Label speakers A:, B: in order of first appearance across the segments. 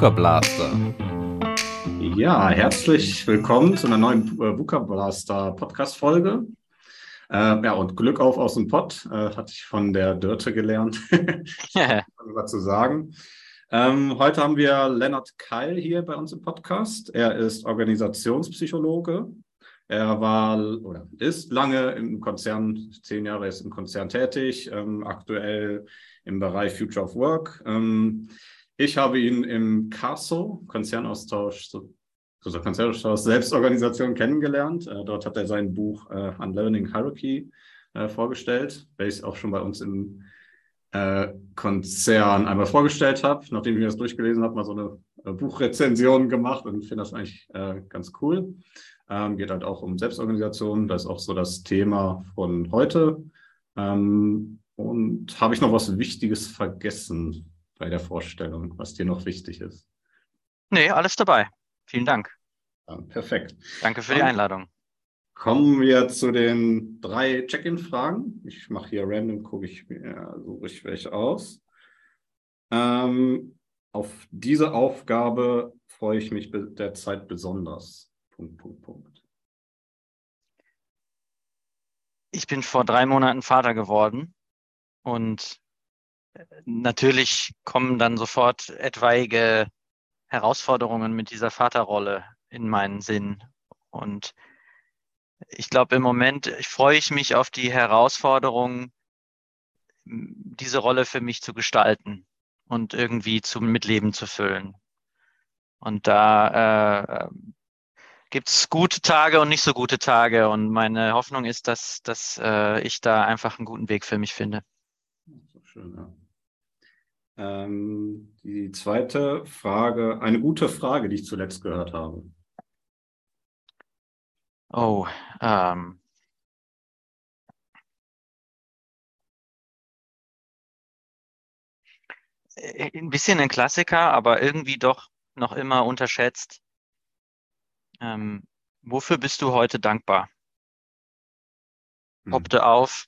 A: VUCA Blaster.
B: Ja, herzlich willkommen zu einer neuen äh, VUCA Blaster Podcast-Folge. Äh, ja, und Glück auf aus dem Pott, äh, hatte ich von der Dörte gelernt, was zu sagen. Ähm, heute haben wir Lennart Keil hier bei uns im Podcast. Er ist Organisationspsychologe. Er war oder ist lange im Konzern, zehn Jahre ist im Konzern tätig, ähm, aktuell im Bereich Future of Work. Ähm, ich habe ihn im CASO, Konzernaustausch, also Konzernaustausch Selbstorganisation kennengelernt. Äh, dort hat er sein Buch äh, Unlearning Hierarchy äh, vorgestellt, welches auch schon bei uns im äh, Konzern einmal vorgestellt habe. Nachdem ich das durchgelesen habe, mal so eine äh, Buchrezension gemacht und finde das eigentlich ganz cool. Ähm, geht halt auch um Selbstorganisation. Das ist auch so das Thema von heute. Ähm, und habe ich noch was Wichtiges vergessen? Bei der Vorstellung, was dir noch wichtig ist?
C: Nee, alles dabei. Vielen Dank.
B: Ja, perfekt.
C: Danke für die Einladung.
B: Kommen wir zu den drei Check-in-Fragen. Ich mache hier random, gucke ich mir, suche ich welche aus. Ähm, auf diese Aufgabe freue ich mich derzeit besonders. Punkt, Punkt, Punkt.
C: Ich bin vor drei Monaten Vater geworden und natürlich kommen dann sofort etwaige Herausforderungen mit dieser Vaterrolle in meinen Sinn. Und ich glaube, im Moment freue ich mich auf die Herausforderung, diese Rolle für mich zu gestalten und irgendwie zum Mitleben zu füllen. Und da äh, gibt es gute Tage und nicht so gute Tage. Und meine Hoffnung ist, dass, dass äh, ich da einfach einen guten Weg für mich finde.
B: Schön, ja. Ähm, die zweite Frage, eine gute Frage, die ich zuletzt gehört habe.
C: Oh, ähm. Ein bisschen ein Klassiker, aber irgendwie doch noch immer unterschätzt. Ähm, wofür bist du heute dankbar? Hm. Poppte auf,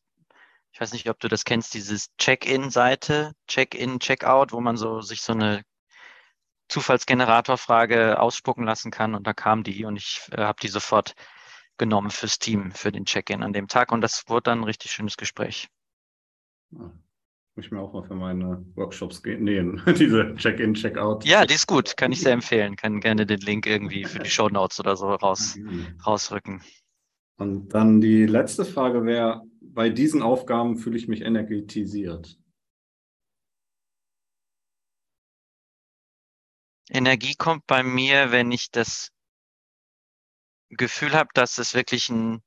C: ich weiß nicht, ob du das kennst, dieses Check-in-Seite, Check-in, Check-out, wo man so sich so eine Zufallsgeneratorfrage ausspucken lassen kann. Und da kam die und ich äh, habe die sofort genommen fürs Team, für den Check-in an dem Tag. Und das wurde dann ein richtig schönes Gespräch.
B: Ja, muss ich mir auch mal für meine Workshops nehmen, diese Check-in, Check-out.
C: Ja, die ist gut, kann ich sehr empfehlen. Kann gerne den Link irgendwie für die Show Notes oder so raus, mhm. rausrücken.
B: Und dann die letzte Frage wäre, bei diesen Aufgaben fühle ich mich energetisiert.
C: Energie kommt bei mir, wenn ich das Gefühl habe, dass es wirklich einen,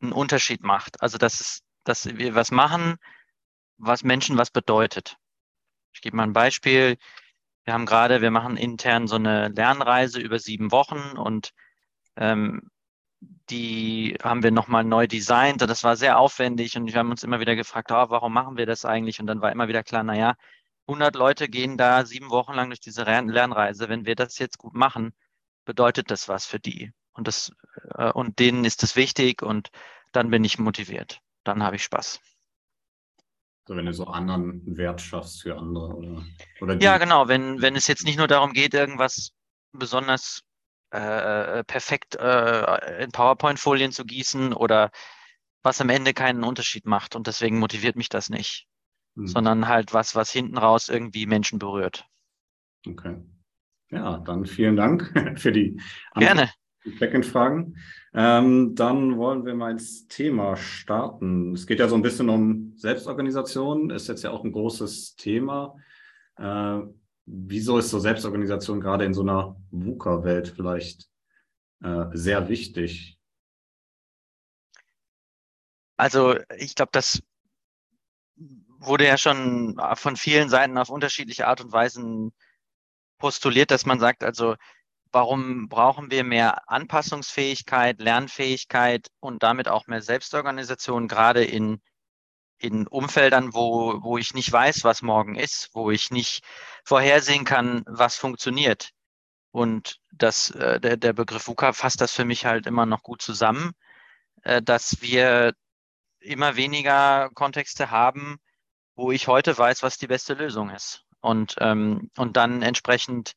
C: einen Unterschied macht. Also dass es, dass wir was machen, was Menschen was bedeutet. Ich gebe mal ein Beispiel. Wir haben gerade, wir machen intern so eine Lernreise über sieben Wochen und ähm, die haben wir nochmal neu designt. Das war sehr aufwendig und wir haben uns immer wieder gefragt, oh, warum machen wir das eigentlich? Und dann war immer wieder klar, naja, 100 Leute gehen da sieben Wochen lang durch diese Lernreise. Wenn wir das jetzt gut machen, bedeutet das was für die. Und, das, äh, und denen ist das wichtig und dann bin ich motiviert. Dann habe ich Spaß.
B: Also wenn du so anderen Wert schaffst für andere oder,
C: oder Ja, genau. Wenn, wenn es jetzt nicht nur darum geht, irgendwas besonders äh, perfekt äh, in PowerPoint-Folien zu gießen oder was am Ende keinen Unterschied macht. Und deswegen motiviert mich das nicht, mhm. sondern halt was, was hinten raus irgendwie Menschen berührt.
B: Okay. Ja, dann vielen Dank für die
C: Gerne.
B: Backend-Fragen. Ähm, dann wollen wir mal ins Thema starten. Es geht ja so ein bisschen um Selbstorganisation, ist jetzt ja auch ein großes Thema. Äh, wieso ist so Selbstorganisation gerade in so einer VUCA-Welt vielleicht äh, sehr wichtig?
C: Also ich glaube, das wurde ja schon von vielen Seiten auf unterschiedliche Art und Weisen postuliert, dass man sagt, also warum brauchen wir mehr Anpassungsfähigkeit, Lernfähigkeit und damit auch mehr Selbstorganisation, gerade in in Umfeldern, wo, wo ich nicht weiß, was morgen ist, wo ich nicht vorhersehen kann, was funktioniert. Und das, äh, der, der Begriff VUCA fasst das für mich halt immer noch gut zusammen, äh, dass wir immer weniger Kontexte haben, wo ich heute weiß, was die beste Lösung ist. und, ähm, und dann entsprechend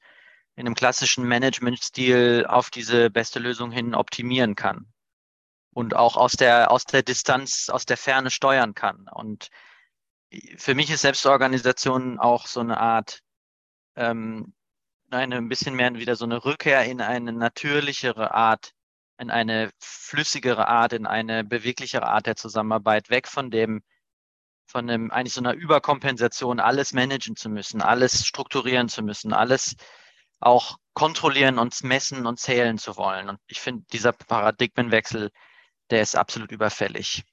C: in einem klassischen Management-Stil auf diese beste Lösung hin optimieren kann und auch aus der, aus der Distanz, aus der Ferne steuern kann. Und für mich ist Selbstorganisation auch so eine Art, ähm, eine ein bisschen mehr wieder so eine Rückkehr in eine natürlichere Art, in eine flüssigere Art, in eine beweglichere Art der Zusammenarbeit, weg von dem, von einem, eigentlich so einer Überkompensation, alles managen zu müssen, alles strukturieren zu müssen, alles auch kontrollieren und messen und zählen zu wollen. Und ich finde, dieser Paradigmenwechsel, der ist absolut überfällig.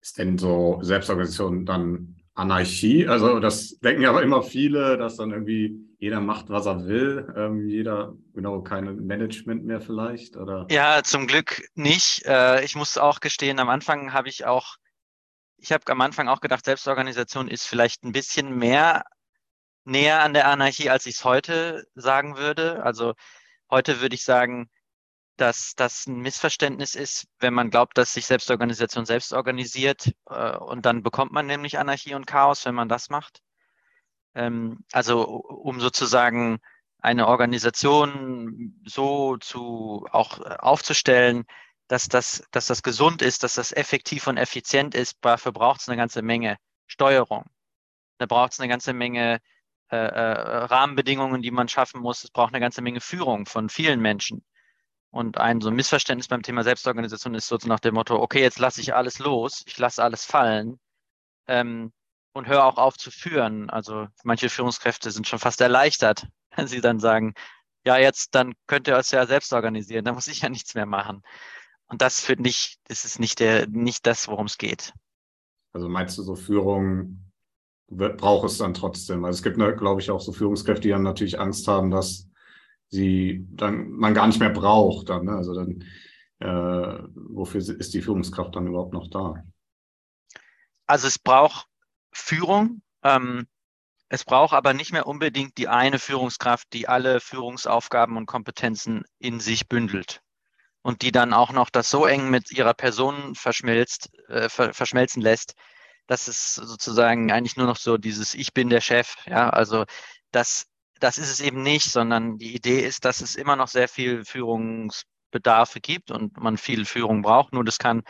B: Ist denn so Selbstorganisation dann Anarchie? Also das denken ja aber immer viele, dass dann irgendwie jeder macht, was er will, ähm, jeder genau kein Management mehr vielleicht, oder?
C: Ja, zum Glück nicht. Äh, ich muss auch gestehen, am Anfang habe ich auch, ich habe am Anfang auch gedacht, Selbstorganisation ist vielleicht ein bisschen mehr näher an der Anarchie, als ich es heute sagen würde. Also heute würde ich sagen, dass das ein Missverständnis ist, wenn man glaubt, dass sich Selbstorganisation selbst organisiert äh, und dann bekommt man nämlich Anarchie und Chaos, wenn man das macht. Ähm, also um sozusagen eine Organisation so zu auch äh, aufzustellen, dass das, dass das gesund ist, dass das effektiv und effizient ist, dafür braucht es eine ganze Menge Steuerung. Da braucht es eine ganze Menge äh, äh, Rahmenbedingungen, die man schaffen muss. Es braucht eine ganze Menge Führung von vielen Menschen. Und ein so ein Missverständnis beim Thema Selbstorganisation ist so nach dem Motto, okay, jetzt lasse ich alles los, ich lasse alles fallen ähm, und höre auch auf zu führen. Also manche Führungskräfte sind schon fast erleichtert, wenn sie dann sagen, ja, jetzt, dann könnt ihr es ja selbst organisieren, da muss ich ja nichts mehr machen. Und das finde ich, das ist nicht der, nicht das, worum es geht.
B: Also meinst du so Führung braucht es dann trotzdem. Also es gibt, ne, glaube ich, auch so Führungskräfte, die dann natürlich Angst haben, dass sie dann man gar nicht mehr braucht. Dann, ne? Also dann, äh, wofür ist die Führungskraft dann überhaupt noch da?
C: Also es braucht Führung. Ähm, es braucht aber nicht mehr unbedingt die eine Führungskraft, die alle Führungsaufgaben und Kompetenzen in sich bündelt und die dann auch noch das so eng mit ihrer Person verschmilzt, äh, verschmelzen lässt, das ist sozusagen eigentlich nur noch so dieses Ich bin der Chef. Ja, also das, das ist es eben nicht, sondern die Idee ist, dass es immer noch sehr viel Führungsbedarfe gibt und man viel Führung braucht. Nur das kann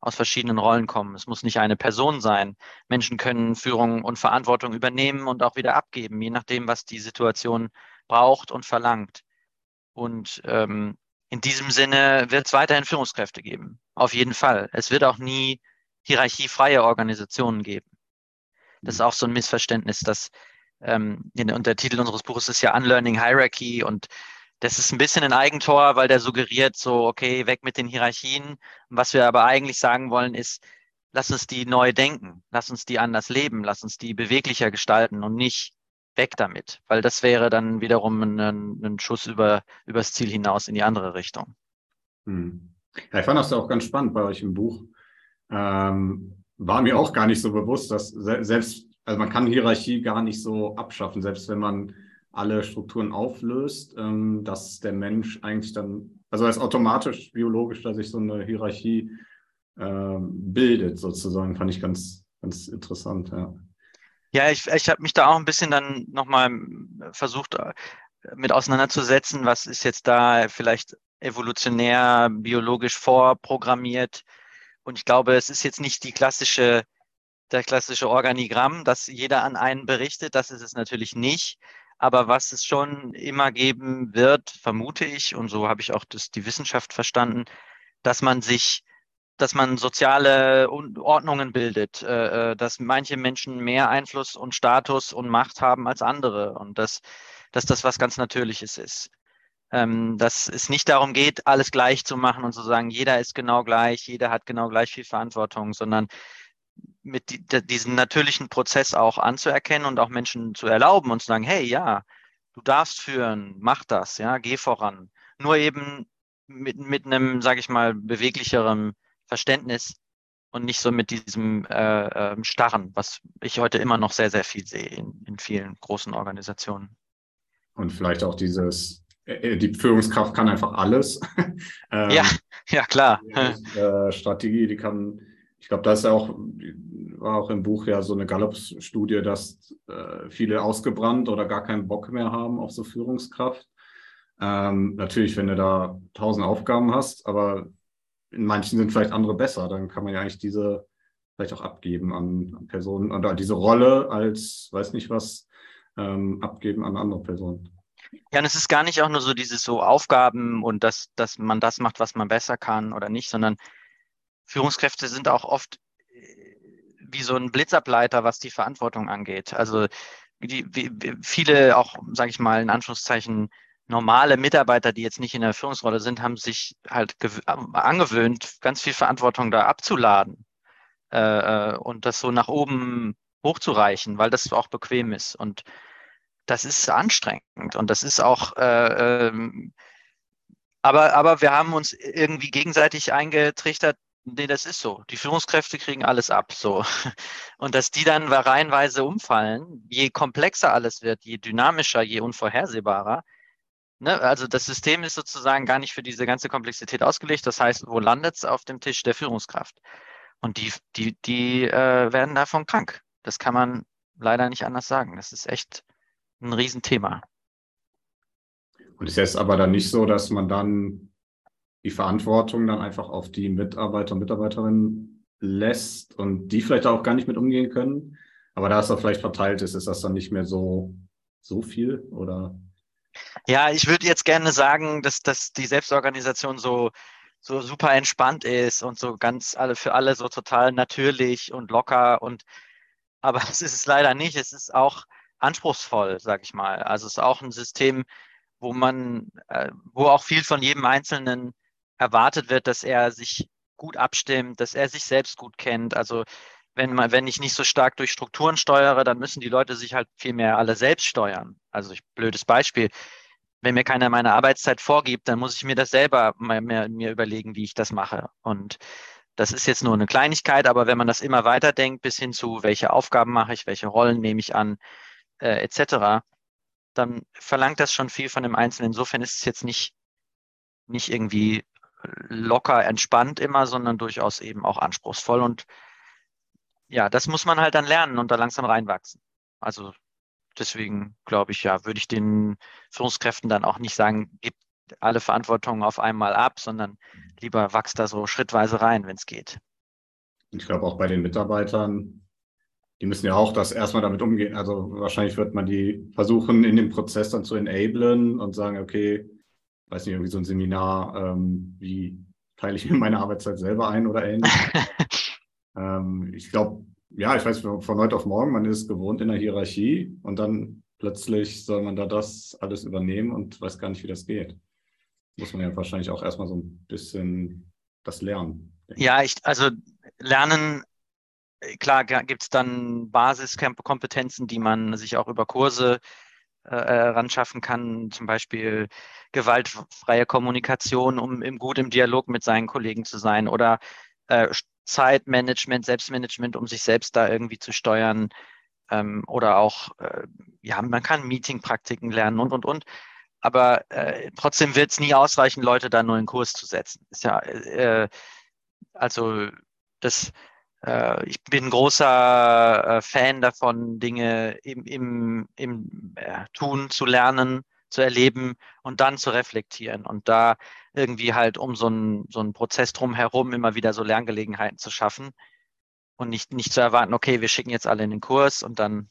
C: aus verschiedenen Rollen kommen. Es muss nicht eine Person sein. Menschen können Führung und Verantwortung übernehmen und auch wieder abgeben, je nachdem, was die Situation braucht und verlangt. Und ähm, in diesem Sinne wird es weiterhin Führungskräfte geben. Auf jeden Fall. Es wird auch nie hierarchiefreie Organisationen geben. Das ist auch so ein Missverständnis, dass ähm, und der Titel unseres Buches ist ja Unlearning Hierarchy und das ist ein bisschen ein Eigentor, weil der suggeriert so, okay, weg mit den Hierarchien. Was wir aber eigentlich sagen wollen ist, lass uns die neu denken, lass uns die anders leben, lass uns die beweglicher gestalten und nicht weg damit, weil das wäre dann wiederum ein, ein Schuss über übers Ziel hinaus in die andere Richtung.
B: Hm. Ja, ich fand das auch ganz spannend bei euch im Buch, ähm, war mir auch gar nicht so bewusst, dass selbst, also man kann Hierarchie gar nicht so abschaffen, selbst wenn man alle Strukturen auflöst, ähm, dass der Mensch eigentlich dann, also es automatisch biologisch, dass sich so eine Hierarchie ähm, bildet, sozusagen, fand ich ganz, ganz interessant, ja.
C: Ja, ich, ich habe mich da auch ein bisschen dann nochmal versucht, äh, mit auseinanderzusetzen, was ist jetzt da vielleicht evolutionär, biologisch vorprogrammiert, und ich glaube, es ist jetzt nicht die klassische, der klassische Organigramm, dass jeder an einen berichtet. Das ist es natürlich nicht. Aber was es schon immer geben wird, vermute ich, und so habe ich auch das, die Wissenschaft verstanden, dass man sich, dass man soziale Ordnungen bildet, äh, äh, dass manche Menschen mehr Einfluss und Status und Macht haben als andere und dass, dass das was ganz Natürliches ist ähm, dass es nicht darum geht, alles gleich zu machen und zu sagen, jeder ist genau gleich, jeder hat genau gleich viel Verantwortung, sondern mit die, diesen natürlichen Prozess auch anzuerkennen und auch Menschen zu erlauben und zu sagen, hey, ja, du darfst führen, mach das, ja, geh voran. Nur eben mit, mit einem, sage ich mal, beweglicherem Verständnis und nicht so mit diesem äh, äh, Starren, was ich heute immer noch sehr, sehr viel sehe in, in vielen großen Organisationen.
B: Und vielleicht auch dieses äh, die Führungskraft kann einfach alles.
C: ähm, ja, ja, klar.
B: Die, äh, Strategie, die kann ich glaube, da ist ja auch, war auch im Buch ja so eine Gallup-Studie, dass äh, viele ausgebrannt oder gar keinen Bock mehr haben auf so Führungskraft. Ähm, natürlich, wenn du da tausend Aufgaben hast, aber in manchen sind vielleicht andere besser, dann kann man ja eigentlich diese vielleicht auch abgeben an, an Personen oder diese Rolle als, weiß nicht was, ähm, abgeben an andere Personen.
C: Ja, und es ist gar nicht auch nur so dieses so Aufgaben und dass, dass man das macht, was man besser kann oder nicht, sondern Führungskräfte sind auch oft äh, wie so ein Blitzableiter, was die Verantwortung angeht. Also die, wie, viele auch, sage ich mal, in Anführungszeichen normale Mitarbeiter, die jetzt nicht in der Führungsrolle sind, haben sich halt angewöhnt, ganz viel Verantwortung da abzuladen äh, äh, und das so nach oben hochzureichen, weil das auch bequem ist. Und das ist anstrengend und das ist auch, äh, ähm, aber, aber wir haben uns irgendwie gegenseitig eingetrichtert, nee, das ist so. Die Führungskräfte kriegen alles ab, so. Und dass die dann reihenweise umfallen, je komplexer alles wird, je dynamischer, je unvorhersehbarer. Ne? Also das System ist sozusagen gar nicht für diese ganze Komplexität ausgelegt. Das heißt, wo landet es auf dem Tisch der Führungskraft? Und die, die, die äh, werden davon krank. Das kann man leider nicht anders sagen. Das ist echt ein Riesenthema.
B: Und ist jetzt aber dann nicht so, dass man dann die Verantwortung dann einfach auf die Mitarbeiter und Mitarbeiterinnen lässt und die vielleicht auch gar nicht mit umgehen können. Aber da es doch vielleicht verteilt ist, ist das dann nicht mehr so, so viel oder?
C: Ja, ich würde jetzt gerne sagen, dass, dass die Selbstorganisation so, so super entspannt ist und so ganz alle für alle so total natürlich und locker und aber es ist es leider nicht. Es ist auch anspruchsvoll, sag ich mal. Also es ist auch ein System, wo man, äh, wo auch viel von jedem Einzelnen erwartet wird, dass er sich gut abstimmt, dass er sich selbst gut kennt. Also wenn man, wenn ich nicht so stark durch Strukturen steuere, dann müssen die Leute sich halt viel mehr alle selbst steuern. Also ich, blödes Beispiel. Wenn mir keiner meine Arbeitszeit vorgibt, dann muss ich mir das selber mal mehr, mir überlegen, wie ich das mache. Und das ist jetzt nur eine Kleinigkeit, aber wenn man das immer weiter denkt, bis hin zu, welche Aufgaben mache ich, welche Rollen nehme ich an, äh, etc., dann verlangt das schon viel von dem Einzelnen. Insofern ist es jetzt nicht, nicht irgendwie locker entspannt immer, sondern durchaus eben auch anspruchsvoll. Und ja, das muss man halt dann lernen und da langsam reinwachsen. Also deswegen glaube ich, ja, würde ich den Führungskräften dann auch nicht sagen, gib alle Verantwortung auf einmal ab, sondern lieber wachst da so schrittweise rein, wenn es geht.
B: Ich glaube auch bei den Mitarbeitern, die müssen ja auch das erstmal damit umgehen. Also wahrscheinlich wird man die versuchen, in dem Prozess dann zu enablen und sagen, okay, weiß nicht, irgendwie so ein Seminar, ähm, wie teile ich mir meine Arbeitszeit selber ein oder ähnlich. ähm, ich glaube, ja, ich weiß, von heute auf morgen, man ist gewohnt in der Hierarchie und dann plötzlich soll man da das alles übernehmen und weiß gar nicht, wie das geht. Muss man ja wahrscheinlich auch erstmal so ein bisschen das lernen.
C: Ja, ich, also lernen, klar gibt es dann Basiskompetenzen, die man sich auch über Kurse äh, ran schaffen kann, zum Beispiel gewaltfreie Kommunikation, um im gut im Dialog mit seinen Kollegen zu sein oder äh, Zeitmanagement, Selbstmanagement, um sich selbst da irgendwie zu steuern ähm, oder auch, äh, ja, man kann Meetingpraktiken lernen und, und, und. Aber äh, trotzdem wird es nie ausreichen, Leute da nur in Kurs zu setzen. Ist ja, äh, also das, äh, ich bin großer äh, Fan davon, Dinge im, im, im äh, Tun zu lernen, zu erleben und dann zu reflektieren und da irgendwie halt um so einen, so einen Prozess drumherum immer wieder so Lerngelegenheiten zu schaffen und nicht, nicht zu erwarten, okay, wir schicken jetzt alle in den Kurs und dann,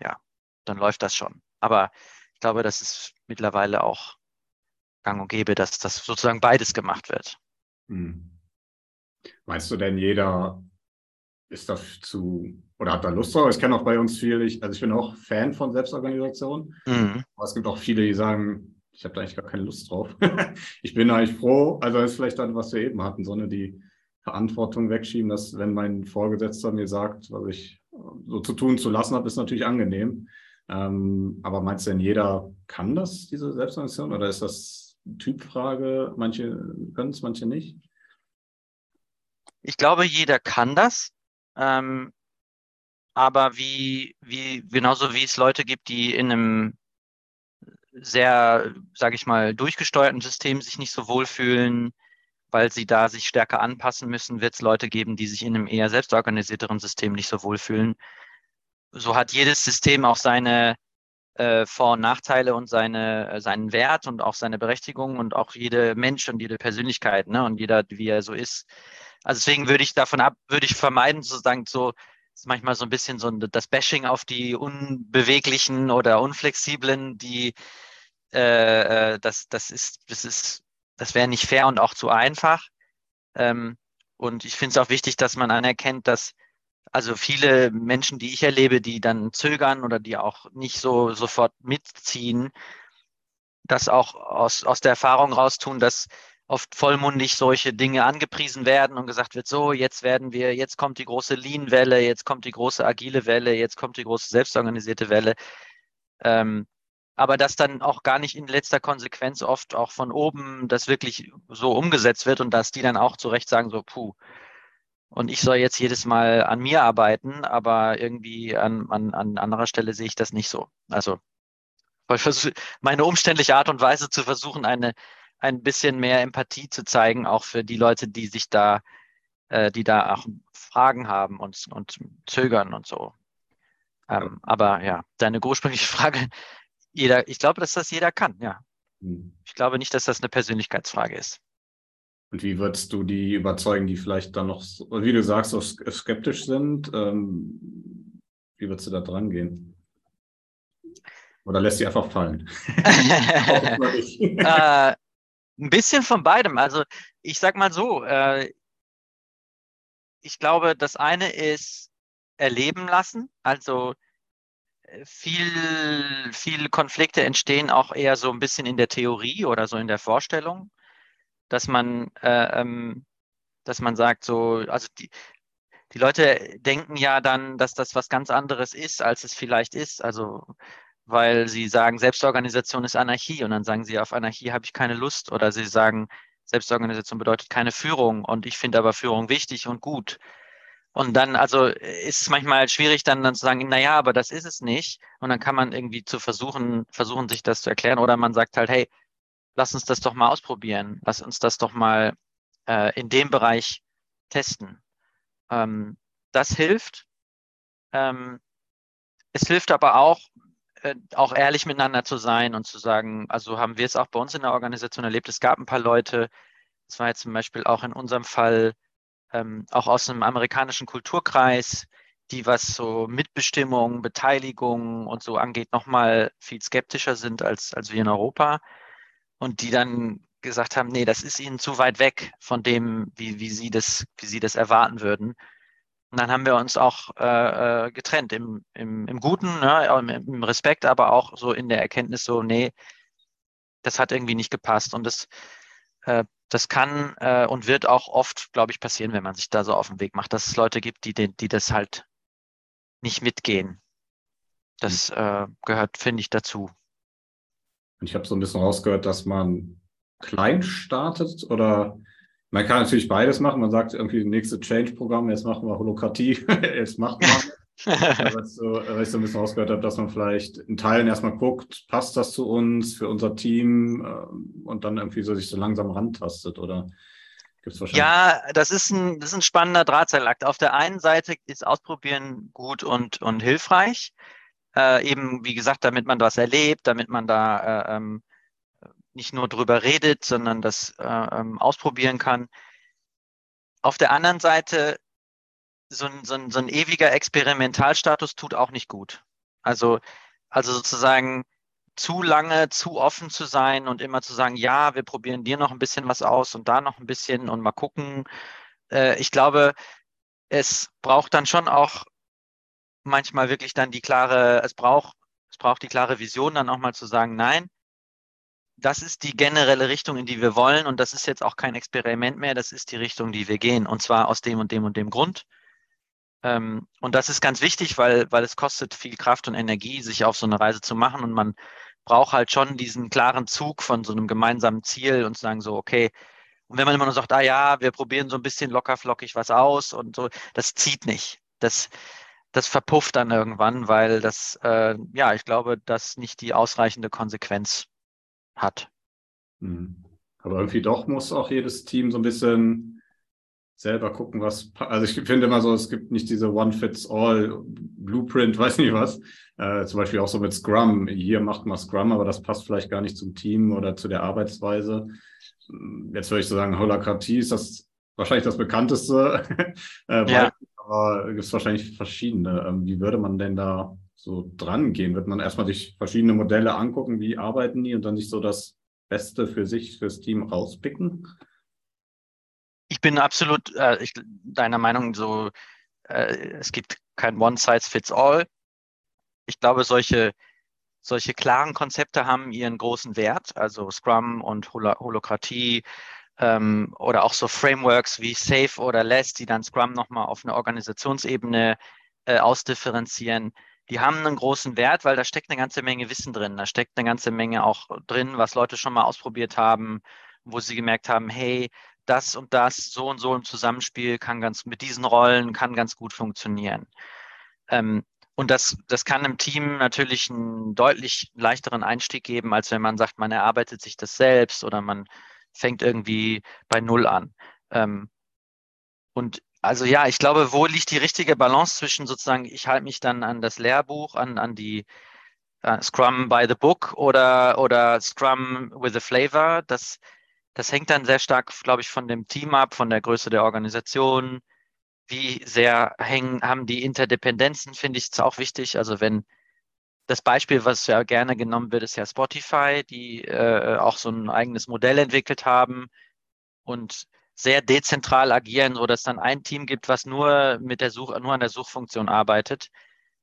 C: ja, dann läuft das schon. Aber ich glaube, das ist mittlerweile auch gang und gäbe, dass das sozusagen beides gemacht wird. Hm.
B: Meinst du denn, jeder ist dazu oder hat da Lust drauf. Ich kenne auch bei uns viele, ich, also ich bin auch Fan von Selbstorganisation. Mhm. Aber es gibt auch viele, die sagen, ich habe da eigentlich gar keine Lust drauf. ich bin eigentlich froh, also das ist vielleicht dann, was wir eben hatten, so eine, die Verantwortung wegschieben, dass wenn mein Vorgesetzter mir sagt, was ich so zu tun zu lassen habe, ist natürlich angenehm. Ähm, aber meinst du denn, jeder kann das, diese Selbstorganisation, oder ist das Typfrage? Manche können es, manche nicht?
C: Ich glaube, jeder kann das. Ähm, aber wie, wie, genauso wie es Leute gibt, die in einem sehr, sage ich mal, durchgesteuerten System sich nicht so wohlfühlen, weil sie da sich stärker anpassen müssen, wird es Leute geben, die sich in einem eher selbstorganisierteren System nicht so wohlfühlen. So hat jedes System auch seine äh, Vor- und Nachteile und seine, äh, seinen Wert und auch seine Berechtigung und auch jede Mensch und jede Persönlichkeit, ne? Und jeder, wie er so ist. Also deswegen würde ich davon ab, würde ich vermeiden, sozusagen so, ist manchmal so ein bisschen so das Bashing auf die Unbeweglichen oder Unflexiblen, die äh, äh das, das ist, das ist, das wäre nicht fair und auch zu einfach. Ähm, und ich finde es auch wichtig, dass man anerkennt, dass also viele Menschen, die ich erlebe, die dann zögern oder die auch nicht so sofort mitziehen, das auch aus, aus der Erfahrung raustun, dass oft vollmundig solche Dinge angepriesen werden und gesagt wird, so, jetzt werden wir, jetzt kommt die große Lean-Welle, jetzt kommt die große agile Welle, jetzt kommt die große selbstorganisierte Welle. Ähm, aber dass dann auch gar nicht in letzter Konsequenz oft auch von oben das wirklich so umgesetzt wird und dass die dann auch zu Recht sagen, so, puh, und ich soll jetzt jedes Mal an mir arbeiten, aber irgendwie an, an, an anderer Stelle sehe ich das nicht so. Also meine umständliche Art und Weise zu versuchen, eine, ein bisschen mehr Empathie zu zeigen, auch für die Leute, die sich da, äh, die da auch Fragen haben und, und zögern und so. Ähm, aber ja, deine ursprüngliche Frage, jeder, ich glaube, dass das jeder kann, ja. Hm. Ich glaube nicht, dass das eine Persönlichkeitsfrage ist.
B: Und wie würdest du die überzeugen, die vielleicht dann noch, wie du sagst, so skeptisch sind? Ähm, wie würdest du da dran gehen? Oder lässt sie einfach fallen?
C: äh, ein bisschen von beidem. Also ich sag mal so, äh, ich glaube, das eine ist erleben lassen. Also äh, viel, viel Konflikte entstehen auch eher so ein bisschen in der Theorie oder so in der Vorstellung dass man, äh, ähm, dass man sagt, so, also die, die Leute denken ja dann, dass das was ganz anderes ist, als es vielleicht ist. Also weil sie sagen, Selbstorganisation ist Anarchie und dann sagen sie, auf Anarchie habe ich keine Lust oder sie sagen, Selbstorganisation bedeutet keine Führung und ich finde aber Führung wichtig und gut. Und dann, also ist es manchmal schwierig, dann, dann zu sagen, naja, aber das ist es nicht. Und dann kann man irgendwie zu versuchen, versuchen, sich das zu erklären. Oder man sagt halt, hey, lass uns das doch mal ausprobieren. Lass uns das doch mal äh, in dem Bereich testen. Ähm, das hilft. Ähm, es hilft aber auch, auch ehrlich miteinander zu sein und zu sagen, also haben wir es auch bei uns in der Organisation erlebt, es gab ein paar Leute, das war jetzt zum Beispiel auch in unserem Fall ähm, auch aus einem amerikanischen Kulturkreis, die was so Mitbestimmung, Beteiligung und so angeht, nochmal viel skeptischer sind als, als wir in Europa und die dann gesagt haben, nee, das ist ihnen zu weit weg von dem, wie, wie, sie, das, wie sie das erwarten würden. Und dann haben wir uns auch äh, äh getrennt im, im, im Guten, ne, im Respekt, aber auch so in der Erkenntnis so, nee, das hat irgendwie nicht gepasst. Und das, äh, das kann äh, und wird auch oft, glaube ich, passieren, wenn man sich da so auf den Weg macht, dass es Leute gibt, die, die, die das halt nicht mitgehen. Das hm. äh, gehört, finde ich, dazu.
B: Und ich habe so ein bisschen rausgehört, dass man klein startet oder man kann natürlich beides machen. Man sagt irgendwie, nächste Change-Programm, jetzt machen wir Holokratie, jetzt macht man. weil, ich so, ich so ein bisschen rausgehört habe, dass man vielleicht in Teilen erstmal guckt, passt das zu uns, für unser Team äh, und dann irgendwie so sich so langsam rantastet oder
C: gibt's wahrscheinlich. Ja, das ist ein, das ist ein spannender Drahtseilakt. Auf der einen Seite ist Ausprobieren gut und, und hilfreich. Äh, eben, wie gesagt, damit man was erlebt, damit man da äh, ähm, nicht nur drüber redet, sondern das äh, ähm, ausprobieren kann. Auf der anderen Seite, so ein, so, ein, so ein ewiger Experimentalstatus tut auch nicht gut. Also, also sozusagen zu lange, zu offen zu sein und immer zu sagen, ja, wir probieren dir noch ein bisschen was aus und da noch ein bisschen und mal gucken. Äh, ich glaube, es braucht dann schon auch manchmal wirklich dann die klare, es braucht, es braucht die klare Vision, dann auch mal zu sagen, nein, das ist die generelle Richtung, in die wir wollen und das ist jetzt auch kein Experiment mehr, das ist die Richtung, die wir gehen und zwar aus dem und dem und dem Grund. Ähm, und das ist ganz wichtig, weil, weil es kostet viel Kraft und Energie, sich auf so eine Reise zu machen und man braucht halt schon diesen klaren Zug von so einem gemeinsamen Ziel und zu sagen so, okay, und wenn man immer nur sagt, ah ja, wir probieren so ein bisschen locker flockig was aus und so, das zieht nicht. Das, das verpufft dann irgendwann, weil das, äh, ja, ich glaube, das nicht die ausreichende Konsequenz hat.
B: Mhm. Aber irgendwie doch muss auch jedes Team so ein bisschen selber gucken, was. Also ich finde immer so, es gibt nicht diese One-Fits-All-Blueprint, weiß nicht was. Äh, zum Beispiel auch so mit Scrum. Hier macht man Scrum, aber das passt vielleicht gar nicht zum Team oder zu der Arbeitsweise. Jetzt würde ich so sagen, Holakratie ist das wahrscheinlich das bekannteste. äh, ja. Aber gibt es wahrscheinlich verschiedene. Ähm, wie würde man denn da so dran gehen? Wird man erstmal sich verschiedene Modelle angucken, wie arbeiten die und dann sich so das Beste für sich, fürs Team rauspicken?
C: Ich bin absolut äh, ich, deiner Meinung, so äh, es gibt kein One-Size-Fits-All. Ich glaube, solche, solche klaren Konzepte haben ihren großen Wert, also Scrum und Hol Holokratie ähm, oder auch so Frameworks wie Safe oder Less, die dann Scrum nochmal auf eine Organisationsebene äh, ausdifferenzieren die haben einen großen Wert, weil da steckt eine ganze Menge Wissen drin. Da steckt eine ganze Menge auch drin, was Leute schon mal ausprobiert haben, wo sie gemerkt haben, hey, das und das, so und so im Zusammenspiel kann ganz mit diesen Rollen kann ganz gut funktionieren. Ähm, und das, das kann im Team natürlich einen deutlich leichteren Einstieg geben, als wenn man sagt, man erarbeitet sich das selbst oder man fängt irgendwie bei Null an. Ähm, und also ja, ich glaube, wo liegt die richtige Balance zwischen sozusagen, ich halte mich dann an das Lehrbuch, an, an die uh, Scrum by the Book oder, oder Scrum with a Flavor. Das, das hängt dann sehr stark, glaube ich, von dem Team ab, von der Größe der Organisation. Wie sehr hängen, haben die Interdependenzen, finde ich auch wichtig. Also wenn das Beispiel, was ja gerne genommen wird, ist ja Spotify, die äh, auch so ein eigenes Modell entwickelt haben und sehr dezentral agieren, so dass dann ein Team gibt, was nur mit der Such, nur an der Suchfunktion arbeitet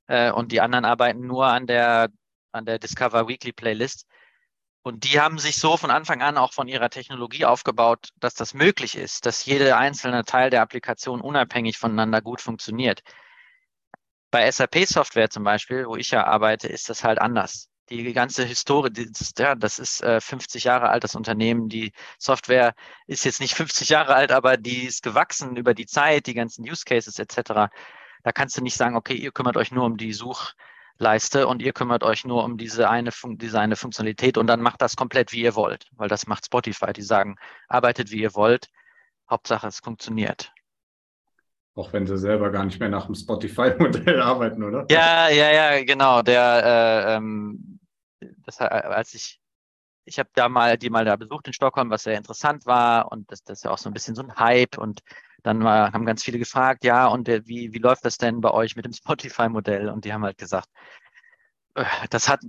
C: äh, und die anderen arbeiten nur an der an der Discover Weekly Playlist. Und die haben sich so von Anfang an auch von ihrer Technologie aufgebaut, dass das möglich ist, dass jeder einzelne Teil der Applikation unabhängig voneinander gut funktioniert. Bei SAP-Software zum Beispiel, wo ich ja arbeite, ist das halt anders die ganze Historie, das, ja, das ist äh, 50 Jahre alt, das Unternehmen. Die Software ist jetzt nicht 50 Jahre alt, aber die ist gewachsen über die Zeit, die ganzen Use Cases etc. Da kannst du nicht sagen, okay, ihr kümmert euch nur um die Suchleiste und ihr kümmert euch nur um diese eine, Fun diese eine Funktionalität und dann macht das komplett, wie ihr wollt, weil das macht Spotify. Die sagen, arbeitet, wie ihr wollt. Hauptsache, es funktioniert.
B: Auch wenn sie selber gar nicht mehr nach dem Spotify-Modell arbeiten, oder?
C: Ja, ja, ja, genau. Der, äh, ähm, das, äh, als ich, ich habe da mal die mal da besucht in Stockholm, was sehr interessant war und das, das ist ja auch so ein bisschen so ein Hype und dann war, haben ganz viele gefragt, ja, und der, wie, wie läuft das denn bei euch mit dem Spotify-Modell? Und die haben halt gesagt, äh, das hat,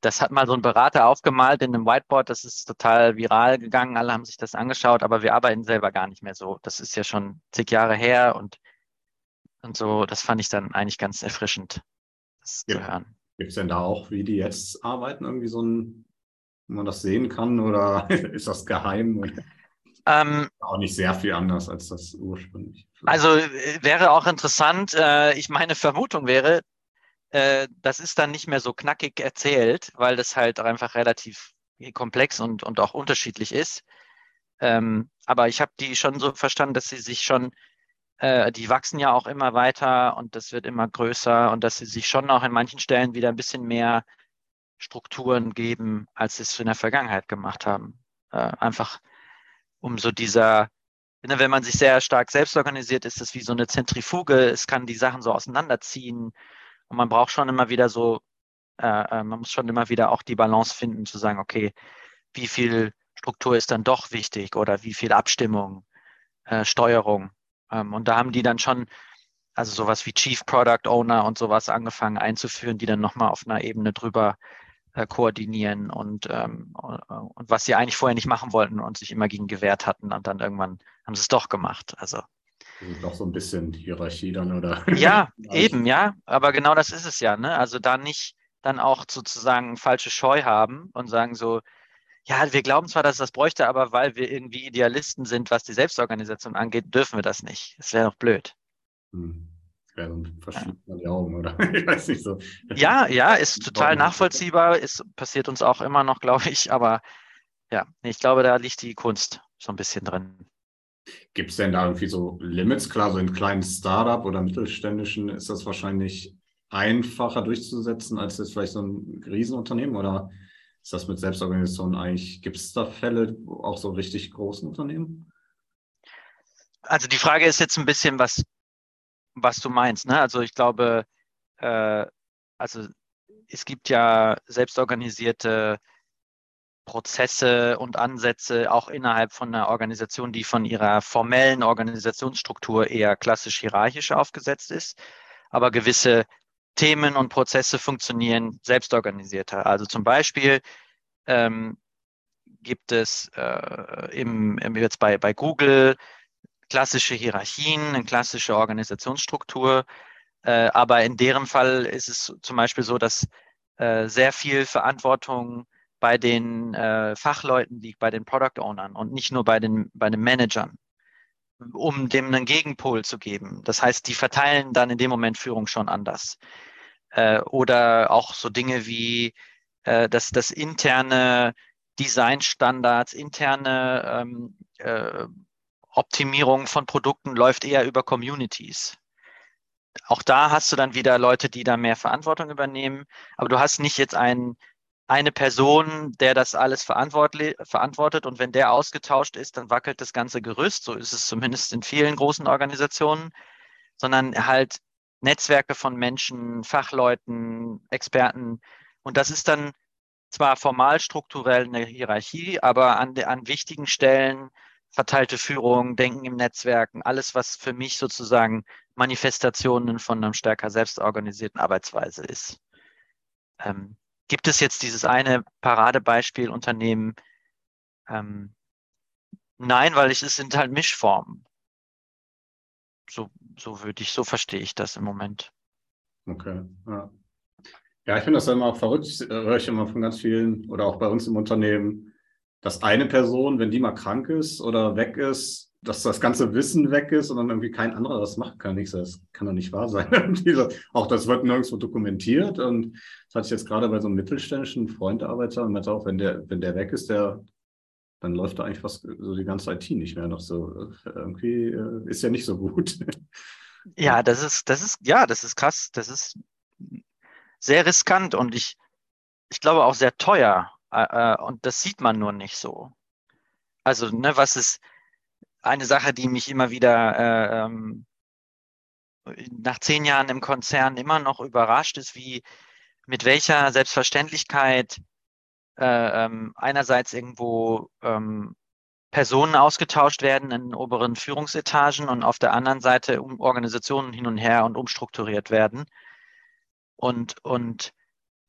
C: das hat mal so ein Berater aufgemalt in einem Whiteboard, das ist total viral gegangen, alle haben sich das angeschaut, aber wir arbeiten selber gar nicht mehr so. Das ist ja schon zig Jahre her und, und so, das fand ich dann eigentlich ganz erfrischend, das ja. zu hören.
B: Gibt es denn da auch, wie die jetzt arbeiten, irgendwie so ein, wo man das sehen kann oder ist das geheim? Ähm, auch nicht sehr viel anders als das ursprünglich.
C: Also äh, wäre auch interessant. Äh, ich meine Vermutung wäre, äh, das ist dann nicht mehr so knackig erzählt, weil das halt einfach relativ komplex und, und auch unterschiedlich ist. Ähm, aber ich habe die schon so verstanden, dass sie sich schon äh, die wachsen ja auch immer weiter und das wird immer größer und dass sie sich schon auch in manchen Stellen wieder ein bisschen mehr Strukturen geben, als sie es in der Vergangenheit gemacht haben. Äh, einfach um so dieser, ne, wenn man sich sehr stark selbst organisiert, ist es wie so eine Zentrifuge. Es kann die Sachen so auseinanderziehen und man braucht schon immer wieder so, äh, äh man muss schon immer wieder auch die Balance finden, zu sagen, okay, wie viel Struktur ist dann doch wichtig oder wie viel Abstimmung, äh, Steuerung. Ähm, und da haben die dann schon, also sowas wie Chief Product Owner und sowas angefangen einzuführen, die dann nochmal auf einer Ebene drüber äh, koordinieren und, ähm, und was sie eigentlich vorher nicht machen wollten und sich immer gegen gewehrt hatten und dann irgendwann haben sie es doch gemacht. Also
B: noch so ein bisschen Hierarchie dann, oder?
C: Ja, eben, ja. Aber genau das ist es ja, ne? Also da nicht dann auch sozusagen falsche Scheu haben und sagen so, ja, wir glauben zwar, dass es das bräuchte, aber weil wir irgendwie Idealisten sind, was die Selbstorganisation angeht, dürfen wir das nicht. Das wäre doch blöd. Hm.
B: Ja, dann verschiebt man die Augen, oder? ich
C: weiß nicht so. Ja, ja, ist total nachvollziehbar, ist, passiert uns auch immer noch, glaube ich, aber ja, ich glaube, da liegt die Kunst so ein bisschen drin.
B: Gibt es denn da irgendwie so Limits? Klar, so in kleinen Startup oder mittelständischen ist das wahrscheinlich einfacher durchzusetzen als jetzt vielleicht so ein Riesenunternehmen oder ist das mit Selbstorganisation eigentlich, gibt es da Fälle, auch so richtig großen Unternehmen?
C: Also die Frage ist jetzt ein bisschen, was, was du meinst. Ne? Also ich glaube, äh, also es gibt ja selbstorganisierte Prozesse und Ansätze auch innerhalb von einer Organisation, die von ihrer formellen Organisationsstruktur eher klassisch hierarchisch aufgesetzt ist, aber gewisse Themen und Prozesse funktionieren selbstorganisierter. Also zum Beispiel ähm, gibt es äh, im, jetzt bei, bei Google klassische Hierarchien, eine klassische Organisationsstruktur. Äh, aber in deren Fall ist es zum Beispiel so, dass äh, sehr viel Verantwortung bei den äh, Fachleuten liegt, bei den Product Ownern und nicht nur bei den, bei den Managern, um dem einen Gegenpol zu geben. Das heißt, die verteilen dann in dem Moment Führung schon anders. Äh, oder auch so Dinge wie äh, dass das interne Designstandards, interne ähm, äh, Optimierung von Produkten läuft eher über Communities. Auch da hast du dann wieder Leute, die da mehr Verantwortung übernehmen, aber du hast nicht jetzt einen, eine Person, der das alles verantwortet und wenn der ausgetauscht ist, dann wackelt das ganze Gerüst. So ist es zumindest in vielen großen Organisationen, sondern halt Netzwerke von Menschen, Fachleuten, Experten. Und das ist dann zwar formal strukturell eine Hierarchie, aber an, an wichtigen Stellen verteilte Führung, Denken im Netzwerken, alles, was für mich sozusagen Manifestationen von einer stärker selbstorganisierten Arbeitsweise ist. Ähm, gibt es jetzt dieses eine Paradebeispiel Unternehmen? Ähm, nein, weil es sind halt Mischformen. So, so würde ich, so verstehe ich das im Moment.
B: Okay, ja. Ja, ich finde das immer verrückt. Äh, höre ich immer von ganz vielen oder auch bei uns im Unternehmen, dass eine Person, wenn die mal krank ist oder weg ist, dass das ganze Wissen weg ist und dann irgendwie kein anderer das machen kann. Ich sage, das kann doch nicht wahr sein. auch das wird nirgendwo dokumentiert. Und das hatte ich jetzt gerade bei so einem mittelständischen Freundearbeiter und meinte auch, wenn der, wenn der weg ist, der, dann läuft da eigentlich fast so die ganze IT nicht mehr noch so. Irgendwie äh, ist ja nicht so gut.
C: Ja, das ist, das ist, ja, das ist krass. Das ist sehr riskant und ich, ich glaube auch sehr teuer. Äh, und das sieht man nur nicht so. Also, ne, was ist eine Sache, die mich immer wieder äh, ähm, nach zehn Jahren im Konzern immer noch überrascht ist, wie mit welcher Selbstverständlichkeit äh, ähm, einerseits irgendwo ähm, Personen ausgetauscht werden in oberen Führungsetagen und auf der anderen Seite um Organisationen hin und her und umstrukturiert werden. Und, und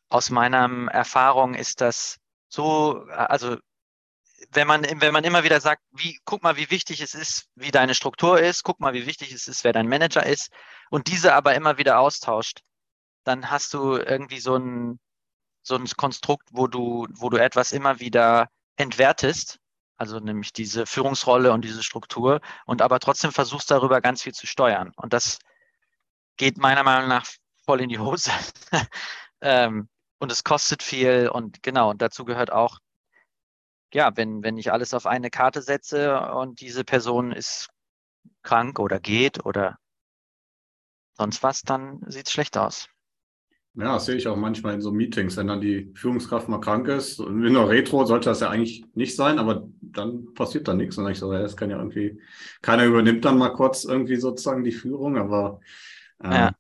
C: aus meiner Erfahrung ist das so, also wenn man, wenn man immer wieder sagt, wie, guck mal, wie wichtig es ist, wie deine Struktur ist, guck mal, wie wichtig es ist, wer dein Manager ist, und diese aber immer wieder austauscht, dann hast du irgendwie so ein, so ein Konstrukt, wo du, wo du etwas immer wieder entwertest, also nämlich diese Führungsrolle und diese Struktur, und aber trotzdem versuchst darüber ganz viel zu steuern. Und das geht meiner Meinung nach voll in die Hose. ähm, und es kostet viel und genau, und dazu gehört auch, ja, wenn, wenn ich alles auf eine Karte setze und diese Person ist krank oder geht oder sonst was, dann sieht es schlecht aus.
B: Ja, das sehe ich auch manchmal in so Meetings, wenn dann die Führungskraft mal krank ist. Und in der Retro sollte das ja eigentlich nicht sein, aber dann passiert da nichts. Und dann ich so, ja, das kann ja irgendwie, keiner übernimmt dann mal kurz irgendwie sozusagen die Führung, aber äh, ja.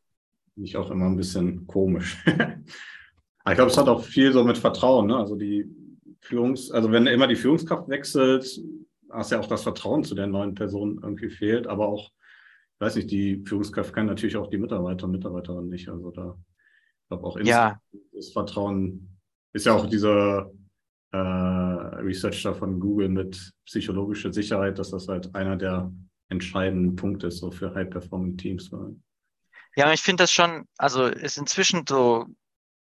B: Finde ich auch immer ein bisschen komisch. Ich glaube, es hat auch viel so mit Vertrauen. Ne? Also die Führungs-, also wenn immer die Führungskraft wechselt, hast ja auch das Vertrauen zu der neuen Person irgendwie fehlt. Aber auch, ich weiß nicht, die Führungskraft kann natürlich auch die Mitarbeiter und Mitarbeiterinnen nicht. Also da, ich glaube auch
C: ja.
B: das Vertrauen ist ja auch dieser äh, Research da von Google mit psychologischer Sicherheit, dass das halt einer der entscheidenden Punkte ist so für High-Performing Teams.
C: Ja, ich finde das schon, also ist inzwischen so,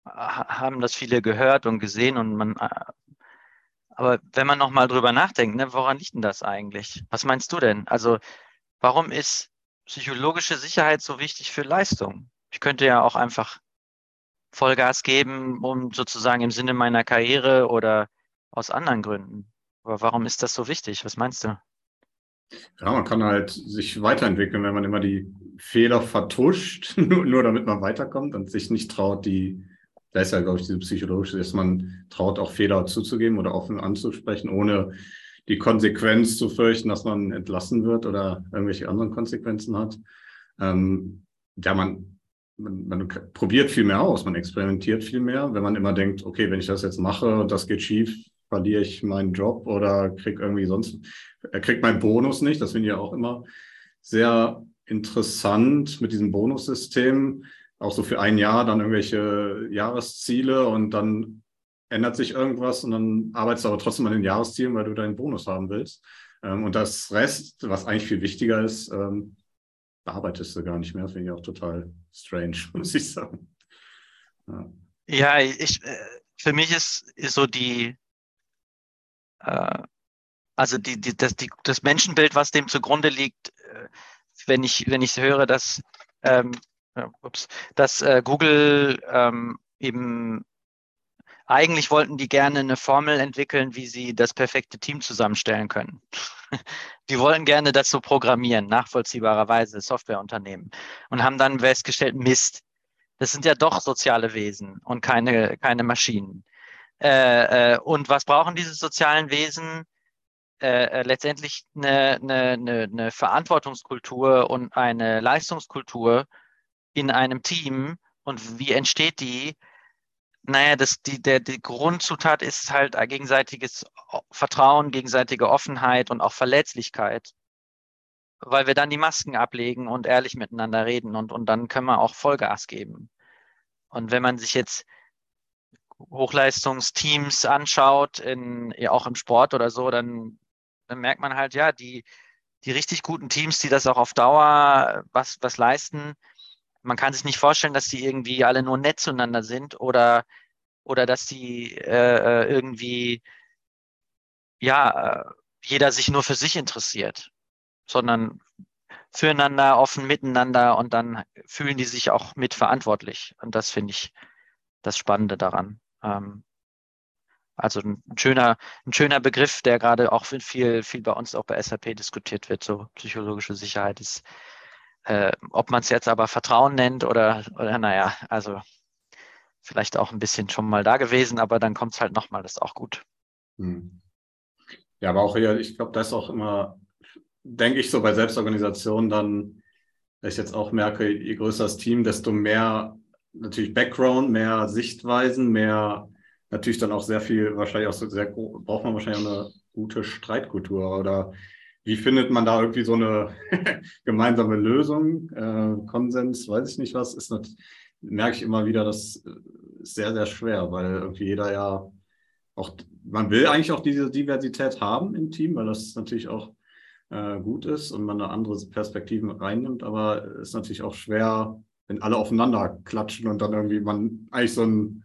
C: haben das viele gehört und gesehen und man, aber wenn man nochmal drüber nachdenkt, ne, woran liegt denn das eigentlich? Was meinst du denn? Also, warum ist psychologische Sicherheit so wichtig für Leistung? Ich könnte ja auch einfach Vollgas geben, um sozusagen im Sinne meiner Karriere oder aus anderen Gründen. Aber warum ist das so wichtig? Was meinst du?
B: Ja, man kann halt sich weiterentwickeln, wenn man immer die Fehler vertuscht, nur, nur damit man weiterkommt und sich nicht traut, die da ist ja, glaube ich, diese psychologische, dass man traut, auch Fehler zuzugeben oder offen anzusprechen, ohne die Konsequenz zu fürchten, dass man entlassen wird oder irgendwelche anderen Konsequenzen hat. Ähm, ja, man, man, man probiert viel mehr aus, man experimentiert viel mehr. Wenn man immer denkt, okay, wenn ich das jetzt mache und das geht schief, verliere ich meinen Job oder krieg irgendwie sonst, er kriegt meinen Bonus nicht. Das finde ich ja auch immer sehr interessant mit diesem Bonussystem. Auch so für ein Jahr dann irgendwelche Jahresziele und dann ändert sich irgendwas und dann arbeitest du aber trotzdem an den Jahreszielen, weil du deinen Bonus haben willst. Ähm, und das Rest, was eigentlich viel wichtiger ist, ähm, bearbeitest du gar nicht mehr. Finde ich auch total strange, muss ich sagen.
C: Ja, ja ich, äh, für mich ist, ist so die, äh, also die, die, das, die, das Menschenbild, was dem zugrunde liegt, äh, wenn ich, wenn ich höre, dass, ähm, ups, dass äh, Google ähm, eben eigentlich wollten die gerne eine Formel entwickeln, wie sie das perfekte Team zusammenstellen können. die wollen gerne das so programmieren, nachvollziehbarerweise Softwareunternehmen und haben dann festgestellt, Mist, das sind ja doch soziale Wesen und keine, keine Maschinen. Äh, äh, und was brauchen diese sozialen Wesen? Äh, äh letztendlich eine, eine, eine, eine Verantwortungskultur und eine Leistungskultur in einem Team. Und wie entsteht die? Naja, das, die, der, die Grundzutat ist halt gegenseitiges Vertrauen, gegenseitige Offenheit und auch Verletzlichkeit. Weil wir dann die Masken ablegen und ehrlich miteinander reden und, und dann können wir auch Vollgas geben. Und wenn man sich jetzt Hochleistungsteams anschaut, in, ja, auch im Sport oder so, dann, dann merkt man halt, ja, die, die richtig guten Teams, die das auch auf Dauer was, was leisten, man kann sich nicht vorstellen, dass die irgendwie alle nur nett zueinander sind oder, oder dass die äh, äh irgendwie, ja, äh, jeder sich nur für sich interessiert, sondern füreinander, offen miteinander und dann fühlen die sich auch mitverantwortlich. Und das finde ich das Spannende daran. Ähm, also ein schöner, ein schöner Begriff, der gerade auch viel, viel bei uns auch bei SAP diskutiert wird. So psychologische Sicherheit ist, äh, ob man es jetzt aber Vertrauen nennt oder, oder naja, also vielleicht auch ein bisschen schon mal da gewesen, aber dann kommt es halt nochmal, das ist auch gut. Hm.
B: Ja, aber auch hier, ich glaube, das ist auch immer, denke ich so bei Selbstorganisation dann, dass ich jetzt auch merke, je größer das Team, desto mehr natürlich Background, mehr Sichtweisen, mehr natürlich dann auch sehr viel, wahrscheinlich auch so sehr, braucht man wahrscheinlich auch eine gute Streitkultur oder wie findet man da irgendwie so eine gemeinsame Lösung, äh, Konsens, weiß ich nicht was, ist merke ich immer wieder, das ist sehr, sehr schwer, weil irgendwie jeder ja auch, man will eigentlich auch diese Diversität haben im Team, weil das natürlich auch äh, gut ist und man da andere Perspektiven reinnimmt, aber ist natürlich auch schwer, wenn alle aufeinander klatschen und dann irgendwie man eigentlich so ein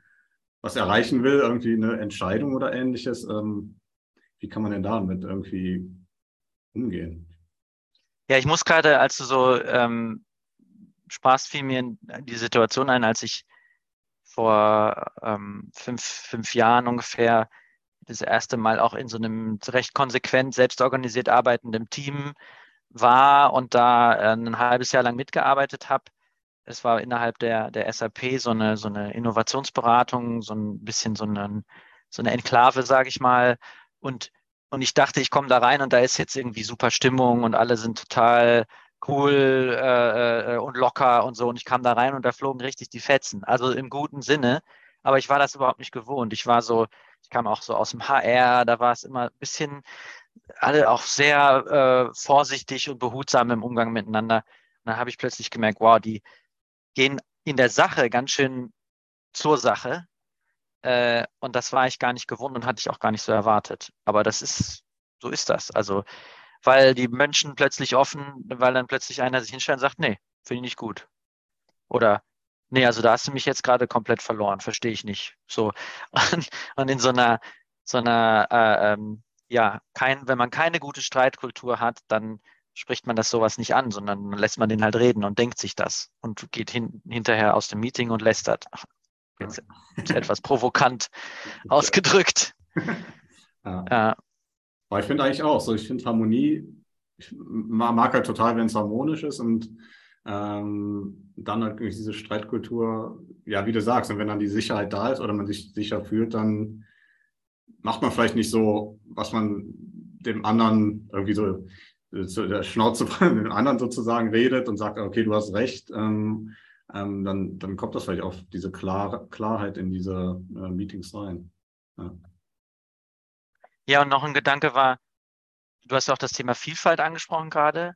B: was erreichen will, irgendwie eine Entscheidung oder ähnliches. Ähm, wie kann man denn damit irgendwie umgehen?
C: Ja, ich muss gerade, als du so ähm, Spaß fiel mir die Situation ein, als ich vor ähm, fünf, fünf Jahren ungefähr das erste Mal auch in so einem recht konsequent selbstorganisiert arbeitenden Team war und da äh, ein halbes Jahr lang mitgearbeitet habe es war innerhalb der, der SAP so eine, so eine Innovationsberatung, so ein bisschen so eine, so eine Enklave, sage ich mal. Und, und ich dachte, ich komme da rein und da ist jetzt irgendwie super Stimmung und alle sind total cool äh, äh, und locker und so. Und ich kam da rein und da flogen richtig die Fetzen. Also im guten Sinne. Aber ich war das überhaupt nicht gewohnt. Ich war so, ich kam auch so aus dem HR, da war es immer ein bisschen, alle auch sehr äh, vorsichtig und behutsam im Umgang miteinander. Und dann habe ich plötzlich gemerkt, wow, die, gehen in der Sache ganz schön zur Sache. Äh, und das war ich gar nicht gewohnt und hatte ich auch gar nicht so erwartet. Aber das ist, so ist das. Also, weil die Menschen plötzlich offen, weil dann plötzlich einer sich hinstellt und sagt, nee, finde ich nicht gut. Oder, nee, also da hast du mich jetzt gerade komplett verloren, verstehe ich nicht. So. Und, und in so einer, so einer, äh, ähm, ja, kein, wenn man keine gute Streitkultur hat, dann spricht man das sowas nicht an, sondern lässt man den halt reden und denkt sich das und geht hin, hinterher aus dem Meeting und lästert. Jetzt etwas provokant ausgedrückt.
B: Ja. ja. Aber ich finde eigentlich auch so, ich finde Harmonie, ich mag halt total, wenn es harmonisch ist und Ähm, dann halt diese Streitkultur, ja, wie du sagst, und wenn dann die Sicherheit da ist oder man sich sicher fühlt, dann macht man vielleicht nicht so, was man dem anderen irgendwie so zu der Schnauze von dem anderen sozusagen redet und sagt, okay, du hast recht, ähm, ähm, dann, dann kommt das vielleicht auf diese Klar Klarheit in diese äh, Meetings rein. Ja.
C: ja, und noch ein Gedanke war, du hast auch das Thema Vielfalt angesprochen gerade.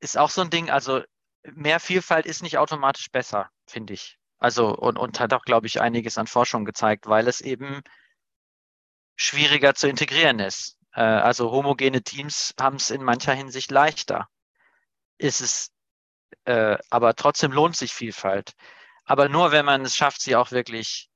C: Ist auch so ein Ding, also mehr Vielfalt ist nicht automatisch besser, finde ich. Also und, und hat auch, glaube ich, einiges an Forschung gezeigt, weil es eben schwieriger zu integrieren ist. Äh, also homogene Teams haben es in mancher Hinsicht leichter. Ist es, äh, aber trotzdem lohnt sich Vielfalt. Aber nur wenn man es schafft, sie auch wirklich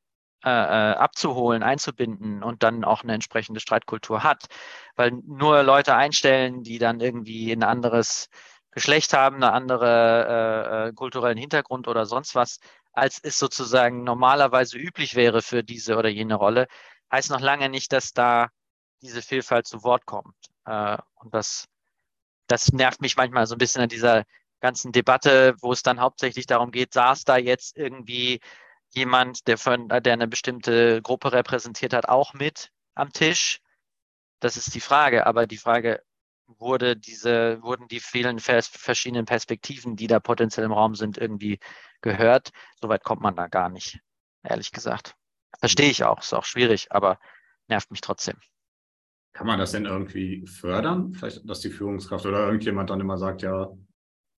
C: äh, äh, abzuholen, einzubinden und dann auch eine entsprechende Streitkultur hat. Weil nur Leute einstellen, die dann irgendwie ein anderes Geschlecht haben, eine andere äh, äh, kulturellen Hintergrund oder sonst was, als es sozusagen normalerweise üblich wäre für diese oder jene Rolle, heißt noch lange nicht, dass da diese Vielfalt zu Wort kommt. Äh, und das, das nervt mich manchmal so ein bisschen an dieser ganzen Debatte, wo es dann hauptsächlich darum geht, saß da jetzt irgendwie jemand, der, von, der eine bestimmte Gruppe repräsentiert hat, auch mit am Tisch? Das ist die Frage. Aber die Frage, wurde diese, wurden die vielen verschiedenen Perspektiven, die da potenziell im Raum sind, irgendwie gehört? Soweit kommt man da gar nicht, ehrlich gesagt. Verstehe ich auch, ist auch schwierig, aber nervt mich trotzdem.
B: Kann man das denn irgendwie fördern? Vielleicht, dass die Führungskraft oder irgendjemand dann immer sagt, ja,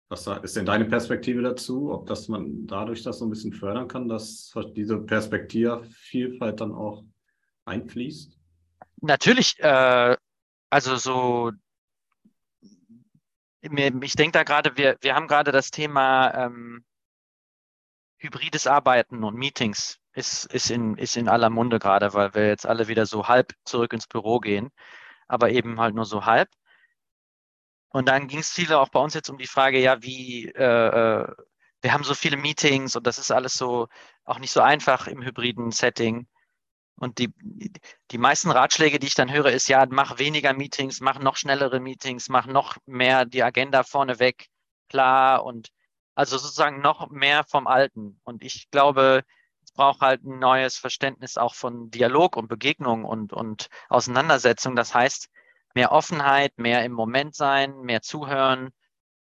B: was ist denn deine Perspektive dazu? Ob das man dadurch das so ein bisschen fördern kann, dass diese Perspektivvielfalt dann auch einfließt?
C: Natürlich, äh, also so, ich denke da gerade, wir, wir haben gerade das Thema ähm, hybrides Arbeiten und Meetings ist, ist, in, ist in aller Munde gerade, weil wir jetzt alle wieder so halb zurück ins Büro gehen, aber eben halt nur so halb. Und dann ging es viele auch bei uns jetzt um die Frage, ja, wie, äh, äh, wir haben so viele Meetings und das ist alles so auch nicht so einfach im hybriden Setting. Und die, die meisten Ratschläge, die ich dann höre, ist ja, mach weniger Meetings, mach noch schnellere Meetings, mach noch mehr die Agenda vorneweg klar und also sozusagen noch mehr vom Alten. Und ich glaube, es braucht halt ein neues Verständnis auch von Dialog und Begegnung und, und Auseinandersetzung. Das heißt, mehr Offenheit, mehr im Moment sein, mehr zuhören.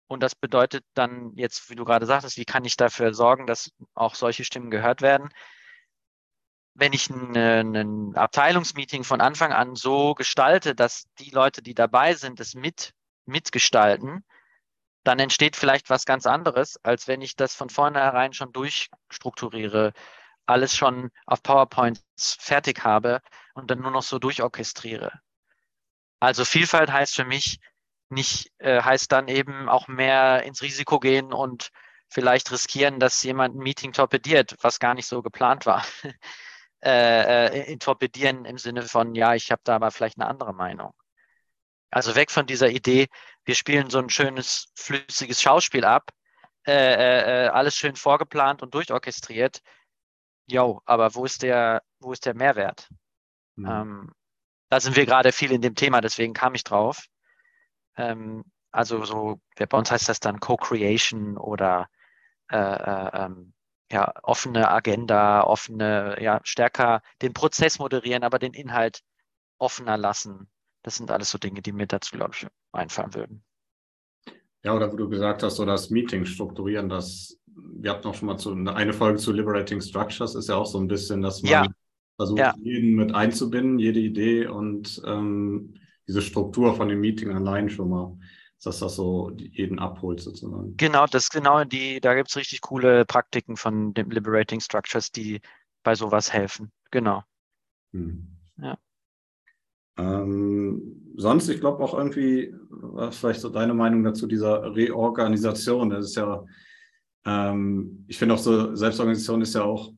C: Und das bedeutet dann jetzt, wie du gerade sagtest, wie kann ich dafür sorgen, dass auch solche Stimmen gehört werden? Wenn ich ein Abteilungsmeeting von Anfang an so gestalte, dass die Leute, die dabei sind, es mit, mitgestalten, dann entsteht vielleicht was ganz anderes, als wenn ich das von vornherein schon durchstrukturiere, alles schon auf PowerPoints fertig habe und dann nur noch so durchorchestriere. Also Vielfalt heißt für mich nicht, äh, heißt dann eben auch mehr ins Risiko gehen und vielleicht riskieren, dass jemand ein Meeting torpediert, was gar nicht so geplant war. äh, äh, torpedieren im Sinne von, ja, ich habe da aber vielleicht eine andere Meinung. Also weg von dieser Idee, wir spielen so ein schönes, flüssiges Schauspiel ab, äh, äh, äh alles schön vorgeplant und durchorchestriert. Jo, aber wo ist der, wo ist der Mehrwert? Mhm. Ähm, da sind wir gerade viel in dem Thema, deswegen kam ich drauf. Ähm, also so, bei uns heißt das dann Co-Creation oder äh, äh, ähm, ja, offene Agenda, offene, ja, stärker den Prozess moderieren, aber den Inhalt offener lassen. Das sind alles so Dinge, die mir dazu, glaube ich, einfallen würden.
B: Ja, oder wo du gesagt hast, so das Meeting strukturieren, das, wir hatten auch schon mal zu, eine Folge zu Liberating Structures, ist ja auch so ein bisschen, dass man ja versucht, ja. jeden mit einzubinden, jede Idee und ähm, diese Struktur von dem Meeting allein schon mal, dass das so jeden abholt sozusagen.
C: Genau, das genau die, da gibt es richtig coole Praktiken von den Liberating Structures, die bei sowas helfen. Genau. Hm. Ja.
B: Ähm, sonst, ich glaube auch irgendwie, was vielleicht so deine Meinung dazu, dieser Reorganisation, das ist ja, ähm, ich finde auch so, Selbstorganisation ist ja auch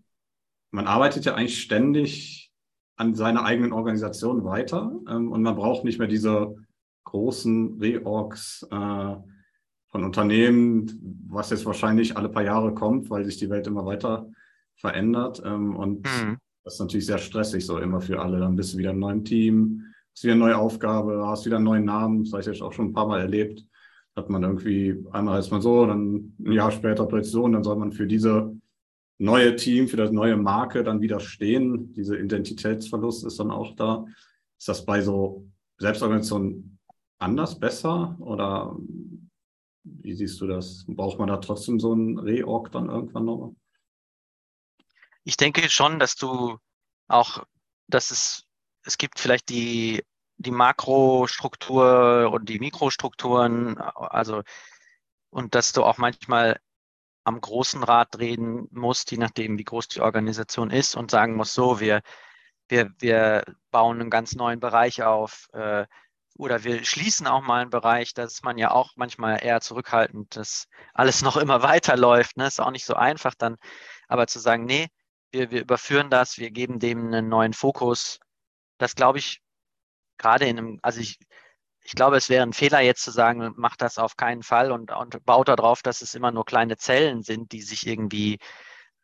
B: man arbeitet ja eigentlich ständig an seiner eigenen Organisation weiter ähm, und man braucht nicht mehr diese großen Reorgs äh, von Unternehmen, was jetzt wahrscheinlich alle paar Jahre kommt, weil sich die Welt immer weiter verändert. Ähm, und mhm. das ist natürlich sehr stressig, so immer für alle. Dann bist du wieder in einem neuen Team, hast wieder eine neue Aufgabe, hast wieder einen neuen Namen, das habe ich jetzt auch schon ein paar Mal erlebt. hat man irgendwie, einmal ist man so, dann ein Jahr später plötzlich so und dann soll man für diese neue Team, für das neue Marke dann wieder stehen. Diese Identitätsverlust ist dann auch da. Ist das bei so Selbstorganisationen anders, besser oder wie siehst du das? Braucht man da trotzdem so einen Reorg dann irgendwann nochmal?
C: Ich denke schon, dass du auch, dass es, es gibt vielleicht die, die Makrostruktur und die Mikrostrukturen, also und dass du auch manchmal am großen Rad reden musst, je nachdem, wie groß die Organisation ist und sagen musst, so, wir, wir, wir bauen einen ganz neuen Bereich auf äh, oder wir schließen auch mal einen Bereich, da ist man ja auch manchmal eher zurückhaltend, dass alles noch immer weiterläuft. Ne? Ist auch nicht so einfach dann, aber zu sagen, nee, wir, wir überführen das, wir geben dem einen neuen Fokus. Das glaube ich, gerade in einem, also ich, ich glaube, es wäre ein Fehler jetzt zu sagen, macht das auf keinen Fall und, und baut darauf, dass es immer nur kleine Zellen sind, die sich irgendwie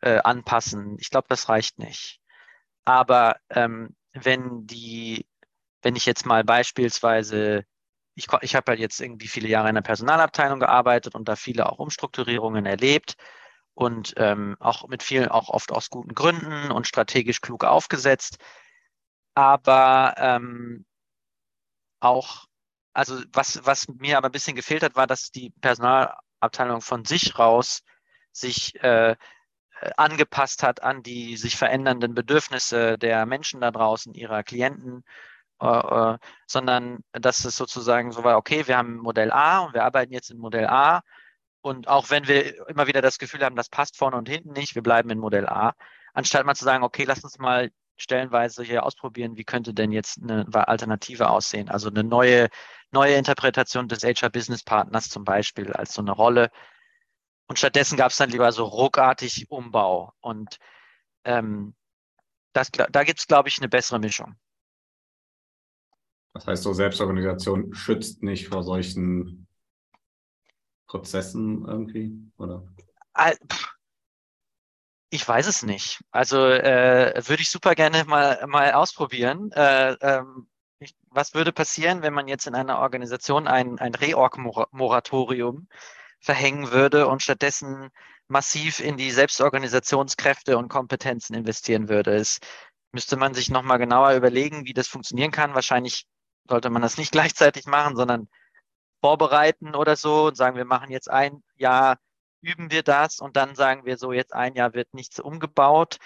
C: äh, anpassen. Ich glaube, das reicht nicht. Aber ähm, wenn die, wenn ich jetzt mal beispielsweise, ich, ich habe halt jetzt irgendwie viele Jahre in der Personalabteilung gearbeitet und da viele auch Umstrukturierungen erlebt und ähm, auch mit vielen, auch oft aus guten Gründen und strategisch klug aufgesetzt. Aber ähm, auch also was, was mir aber ein bisschen gefehlt hat, war, dass die Personalabteilung von sich raus sich äh, angepasst hat an die sich verändernden Bedürfnisse der Menschen da draußen, ihrer Klienten, äh, äh, sondern dass es sozusagen so war, okay, wir haben Modell A und wir arbeiten jetzt in Modell A. Und auch wenn wir immer wieder das Gefühl haben, das passt vorne und hinten nicht, wir bleiben in Modell A, anstatt mal zu sagen, okay, lass uns mal stellenweise hier ausprobieren, wie könnte denn jetzt eine Alternative aussehen? Also eine neue, neue Interpretation des HR-Business-Partners zum Beispiel als so eine Rolle. Und stattdessen gab es dann lieber so ruckartig Umbau. Und ähm, das, da gibt es, glaube ich, eine bessere Mischung.
B: Das heißt, so Selbstorganisation schützt nicht vor solchen Prozessen irgendwie, oder?
C: Ich weiß es nicht. Also äh, würde ich super gerne mal, mal ausprobieren. Äh, ähm, ich, was würde passieren, wenn man jetzt in einer Organisation ein, ein Reorg-Moratorium verhängen würde und stattdessen massiv in die Selbstorganisationskräfte und Kompetenzen investieren würde? Es müsste man sich nochmal genauer überlegen, wie das funktionieren kann. Wahrscheinlich sollte man das nicht gleichzeitig machen, sondern vorbereiten oder so und sagen, wir machen jetzt ein Jahr üben wir das und dann sagen wir so, jetzt ein Jahr wird nichts umgebaut.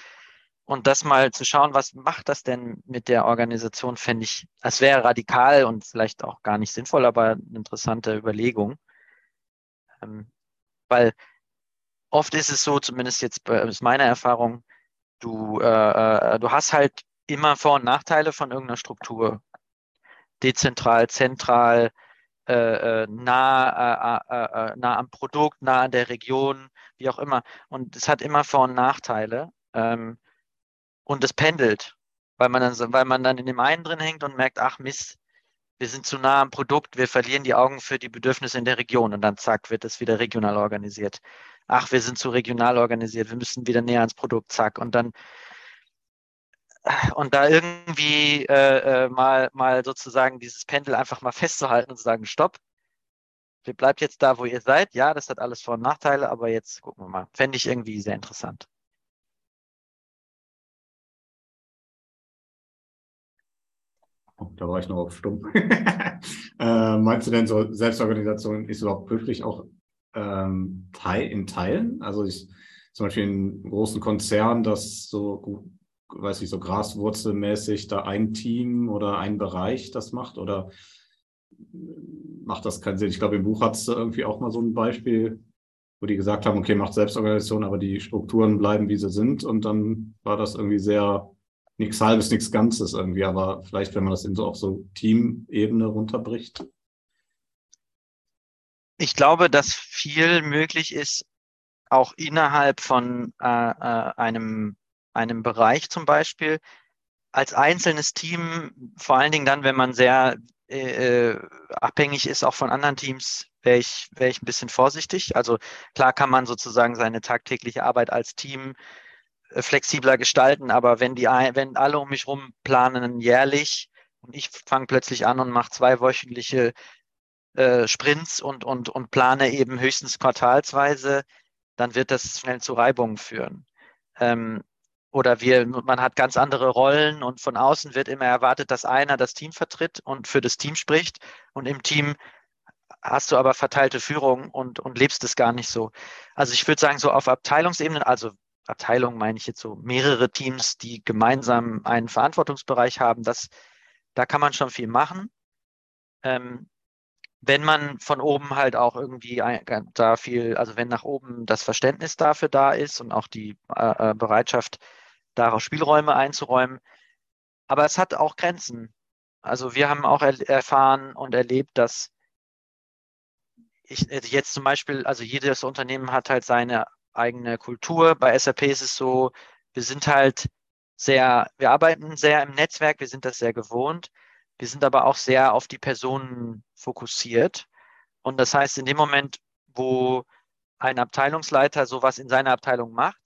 C: Und das mal zu schauen, was macht das denn mit der Organisation, fände ich, es wäre radikal und vielleicht auch gar nicht sinnvoll, aber eine interessante Überlegung. Ähm, weil oft ist es so, zumindest jetzt ist meine Erfahrung, du, äh, äh, du hast halt immer Vor- und Nachteile von irgendeiner Struktur. Dezentral, zentral, äh, äh, nah, äh, äh, äh, nah am Produkt, nah an der Region, wie auch immer. Und es hat immer Vor- und Nachteile. Ähm, und es pendelt, weil man, dann, weil man dann in dem einen drin hängt und merkt, ach Mist, wir sind zu nah am Produkt, wir verlieren die Augen für die Bedürfnisse in der Region und dann zack, wird es wieder regional organisiert. Ach, wir sind zu regional organisiert, wir müssen wieder näher ans Produkt, zack. Und dann und da irgendwie äh, äh, mal, mal sozusagen dieses Pendel einfach mal festzuhalten und zu sagen, stopp, ihr bleibt jetzt da, wo ihr seid. Ja, das hat alles Vor- und Nachteile, aber jetzt gucken wir mal. Fände ich irgendwie sehr interessant.
B: Oh, da war ich noch auf stumm. äh, meinst du denn so Selbstorganisation ist überhaupt möglich auch ähm, in Teilen? Also ich zum Beispiel in großen Konzernen, das so weiß ich, so graswurzelmäßig da ein Team oder ein Bereich das macht oder macht das keinen Sinn? Ich glaube, im Buch hat es irgendwie auch mal so ein Beispiel, wo die gesagt haben, okay, macht Selbstorganisation, aber die Strukturen bleiben, wie sie sind. Und dann war das irgendwie sehr nichts Halbes, nichts Ganzes irgendwie. Aber vielleicht, wenn man das in so auf so Teamebene runterbricht.
C: Ich glaube, dass viel möglich ist, auch innerhalb von äh, äh einem einem Bereich zum Beispiel als einzelnes Team, vor allen Dingen dann, wenn man sehr äh, abhängig ist auch von anderen Teams, wäre ich, wär ich ein bisschen vorsichtig. Also klar kann man sozusagen seine tagtägliche Arbeit als Team äh, flexibler gestalten, aber wenn die wenn alle um mich rum planen jährlich und ich fange plötzlich an und mache zwei wöchentliche äh, Sprints und, und, und plane eben höchstens quartalsweise, dann wird das schnell zu Reibungen führen. Ähm, oder wir, man hat ganz andere Rollen und von außen wird immer erwartet, dass einer das Team vertritt und für das Team spricht und im Team hast du aber verteilte Führung und, und lebst es gar nicht so. Also ich würde sagen, so auf Abteilungsebene, also Abteilung meine ich jetzt so mehrere Teams, die gemeinsam einen Verantwortungsbereich haben, das, da kann man schon viel machen. Ähm, wenn man von oben halt auch irgendwie da viel, also wenn nach oben das Verständnis dafür da ist und auch die äh, äh Bereitschaft, daraus Spielräume einzuräumen. Aber es hat auch Grenzen. Also wir haben auch er erfahren und erlebt, dass ich äh, jetzt zum Beispiel, also jedes Unternehmen hat halt seine eigene Kultur. Bei SAP ist es so, wir sind halt sehr, wir arbeiten sehr im Netzwerk, wir sind das sehr gewohnt. Wir sind aber auch sehr auf die Personen fokussiert. Und das heißt, in dem Moment, wo ein Abteilungsleiter sowas in seiner Abteilung macht,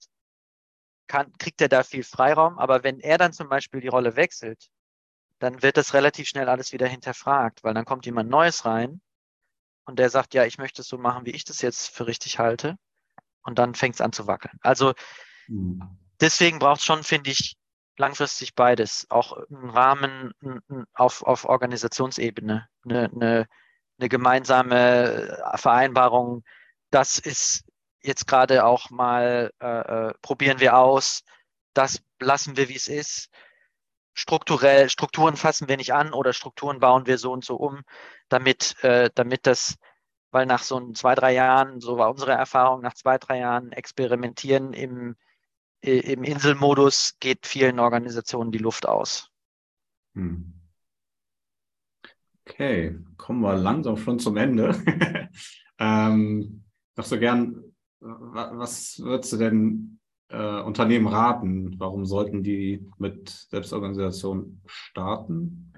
C: kann, kriegt er da viel Freiraum. Aber wenn er dann zum Beispiel die Rolle wechselt, dann wird das relativ schnell alles wieder hinterfragt, weil dann kommt jemand Neues rein und der sagt, ja, ich möchte es so machen, wie ich das jetzt für richtig halte. Und dann fängt es an zu wackeln. Also mhm. deswegen braucht es schon, finde ich, langfristig beides. Auch einen Rahmen auf, auf Organisationsebene, eine, eine, eine gemeinsame Vereinbarung. Das ist jetzt gerade auch mal, äh, äh, probieren wir aus, das lassen wir, wie es ist. Strukturell, Strukturen fassen wir nicht an oder Strukturen bauen wir so und so um, damit, äh, damit das, weil nach so zwei, drei Jahren, so war unsere Erfahrung, nach zwei, drei Jahren experimentieren im, im Inselmodus geht vielen Organisationen die Luft aus. Hm.
B: Okay, kommen wir langsam schon zum Ende. ähm, noch so gern was würdest du denn äh, Unternehmen raten? Warum sollten die mit Selbstorganisation starten?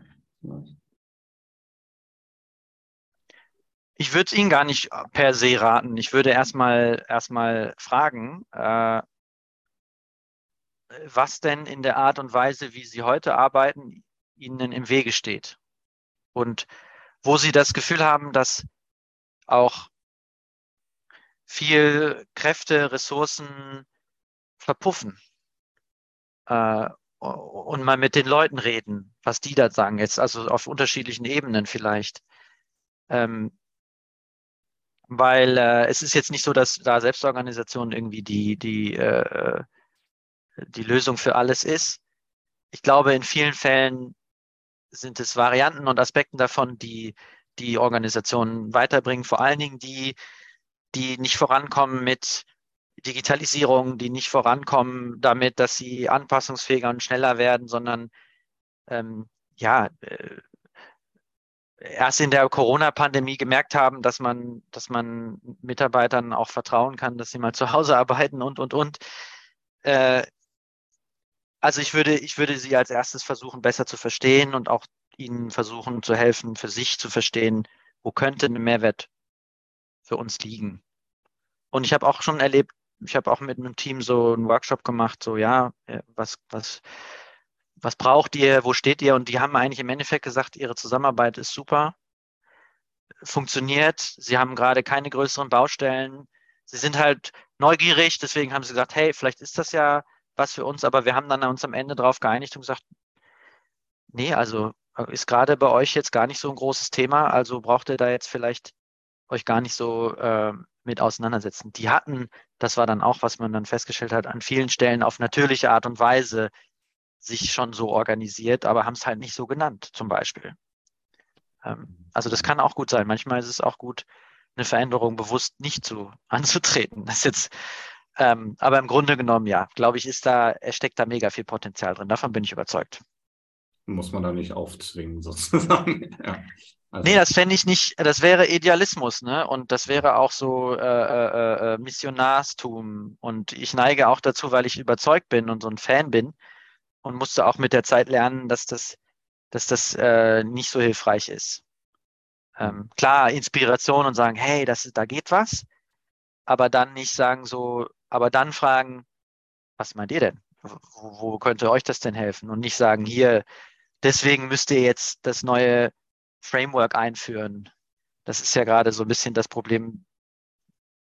C: Ich würde es Ihnen gar nicht per se raten. Ich würde erstmal erstmal fragen, äh, was denn in der Art und Weise, wie Sie heute arbeiten, Ihnen im Wege steht. Und wo Sie das Gefühl haben, dass auch viel Kräfte, Ressourcen verpuffen. Äh, und mal mit den Leuten reden, was die da sagen, jetzt also auf unterschiedlichen Ebenen vielleicht. Ähm, weil äh, es ist jetzt nicht so, dass da Selbstorganisation irgendwie die, die, äh, die Lösung für alles ist. Ich glaube, in vielen Fällen sind es Varianten und Aspekten davon, die die Organisationen weiterbringen, vor allen Dingen die, die nicht vorankommen mit Digitalisierung, die nicht vorankommen damit, dass sie anpassungsfähiger und schneller werden, sondern ähm, ja, äh, erst in der Corona-Pandemie gemerkt haben, dass man, dass man Mitarbeitern auch vertrauen kann, dass sie mal zu Hause arbeiten und, und, und. Äh, also ich würde, ich würde sie als erstes versuchen, besser zu verstehen und auch ihnen versuchen zu helfen, für sich zu verstehen, wo könnte ein Mehrwert für uns liegen. Und ich habe auch schon erlebt, ich habe auch mit einem Team so einen Workshop gemacht, so ja, äh, was, was, was braucht ihr, wo steht ihr? Und die haben eigentlich im Endeffekt gesagt, ihre Zusammenarbeit ist super, funktioniert, sie haben gerade keine größeren Baustellen, sie sind halt neugierig, deswegen haben sie gesagt, hey, vielleicht ist das ja was für uns, aber wir haben dann uns am Ende darauf geeinigt und gesagt, nee, also äh, ist gerade bei euch jetzt gar nicht so ein großes Thema, also braucht ihr da jetzt vielleicht euch gar nicht so äh, mit auseinandersetzen. Die hatten, das war dann auch, was man dann festgestellt hat, an vielen Stellen auf natürliche Art und Weise sich schon so organisiert, aber haben es halt nicht so genannt, zum Beispiel. Ähm, also das kann auch gut sein. Manchmal ist es auch gut, eine Veränderung bewusst nicht zu anzutreten. Das jetzt, ähm, aber im Grunde genommen, ja, glaube ich, ist da, steckt da mega viel Potenzial drin. Davon bin ich überzeugt.
B: Muss man da nicht aufzwingen, sozusagen. ja.
C: Also. Nee, das fände ich nicht, das wäre Idealismus, ne? Und das wäre auch so äh, äh, äh, Missionarstum. Und ich neige auch dazu, weil ich überzeugt bin und so ein Fan bin und musste auch mit der Zeit lernen, dass das, dass das äh, nicht so hilfreich ist. Ähm, klar, Inspiration und sagen, hey, das, da geht was, aber dann nicht sagen so, aber dann fragen, was meint ihr denn? Wo, wo könnte euch das denn helfen? Und nicht sagen, hier, deswegen müsst ihr jetzt das neue Framework einführen. Das ist ja gerade so ein bisschen das Problem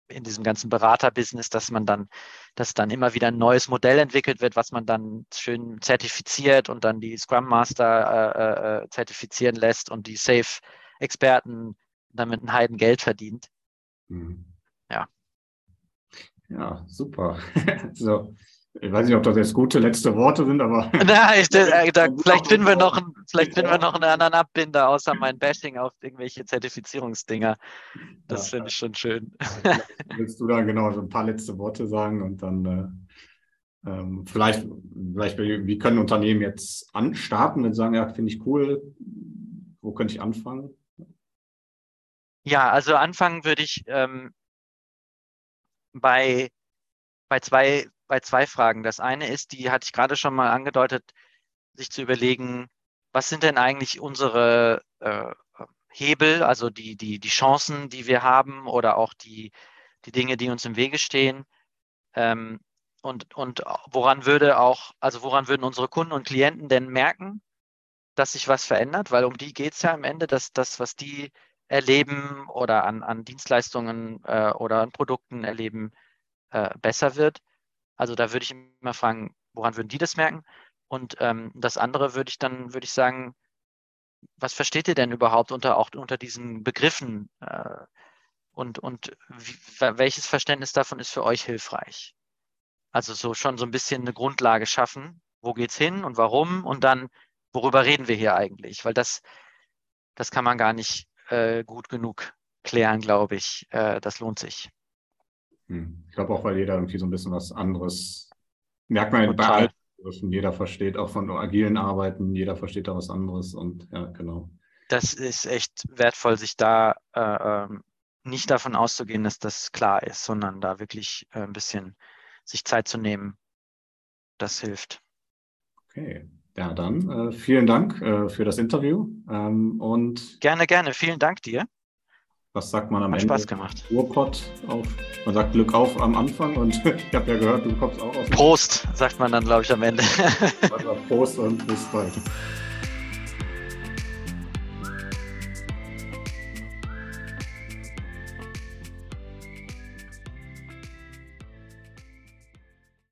C: in diesem ganzen Beraterbusiness, dass man dann, dass dann immer wieder ein neues Modell entwickelt wird, was man dann schön zertifiziert und dann die Scrum Master äh, äh, zertifizieren lässt und die Safe-Experten damit ein Heiden Geld verdient. Mhm. Ja.
B: Ja, super. so, ich weiß nicht, ob das jetzt gute letzte Worte sind, aber.
C: Na, ich, äh, da, vielleicht finden wir noch, vielleicht finden wir noch einen anderen Abbinder, außer mein Bashing auf irgendwelche Zertifizierungsdinger. Das ja, finde ich schon schön.
B: Willst du da genau so ein paar letzte Worte sagen und dann äh, ähm, vielleicht, vielleicht, wie können Unternehmen jetzt anstarten und sagen, ja, finde ich cool, wo könnte ich anfangen?
C: Ja, also anfangen würde ich ähm, bei, bei zwei bei zwei Fragen. Das eine ist, die hatte ich gerade schon mal angedeutet, sich zu überlegen, was sind denn eigentlich unsere äh, Hebel, also die, die, die Chancen, die wir haben oder auch die, die Dinge, die uns im Wege stehen. Ähm, und, und woran würde auch, also woran würden unsere Kunden und Klienten denn merken, dass sich was verändert? Weil um die geht es ja am Ende, dass das, was die erleben oder an, an Dienstleistungen äh, oder an Produkten erleben, äh, besser wird. Also da würde ich immer fragen, woran würden die das merken? Und ähm, das andere würde ich dann, würde ich sagen, was versteht ihr denn überhaupt unter auch unter diesen Begriffen? Äh, und und wie, welches Verständnis davon ist für euch hilfreich? Also so schon so ein bisschen eine Grundlage schaffen, wo geht's hin und warum und dann, worüber reden wir hier eigentlich? Weil das, das kann man gar nicht äh, gut genug klären, glaube ich. Äh, das lohnt sich.
B: Hm. Ich glaube auch, weil jeder irgendwie so ein bisschen was anderes merkt man bei allen Jeder versteht auch von agilen Arbeiten, jeder versteht da was anderes und ja, genau.
C: Das ist echt wertvoll, sich da äh, ähm, nicht davon auszugehen, dass das klar ist, sondern da wirklich äh, ein bisschen sich Zeit zu nehmen. Das hilft.
B: Okay. Ja, dann äh, vielen Dank äh, für das Interview. Ähm, und
C: gerne, gerne. Vielen Dank dir
B: was sagt man am
C: Hat
B: Ende?
C: Spaß gemacht.
B: Ruhrpott auf. Man sagt Glück auf am Anfang und ich habe ja gehört, du kommst auch aus.
C: Prost, sagt man dann, glaube ich, am Ende.
B: Also Prost und bis bald.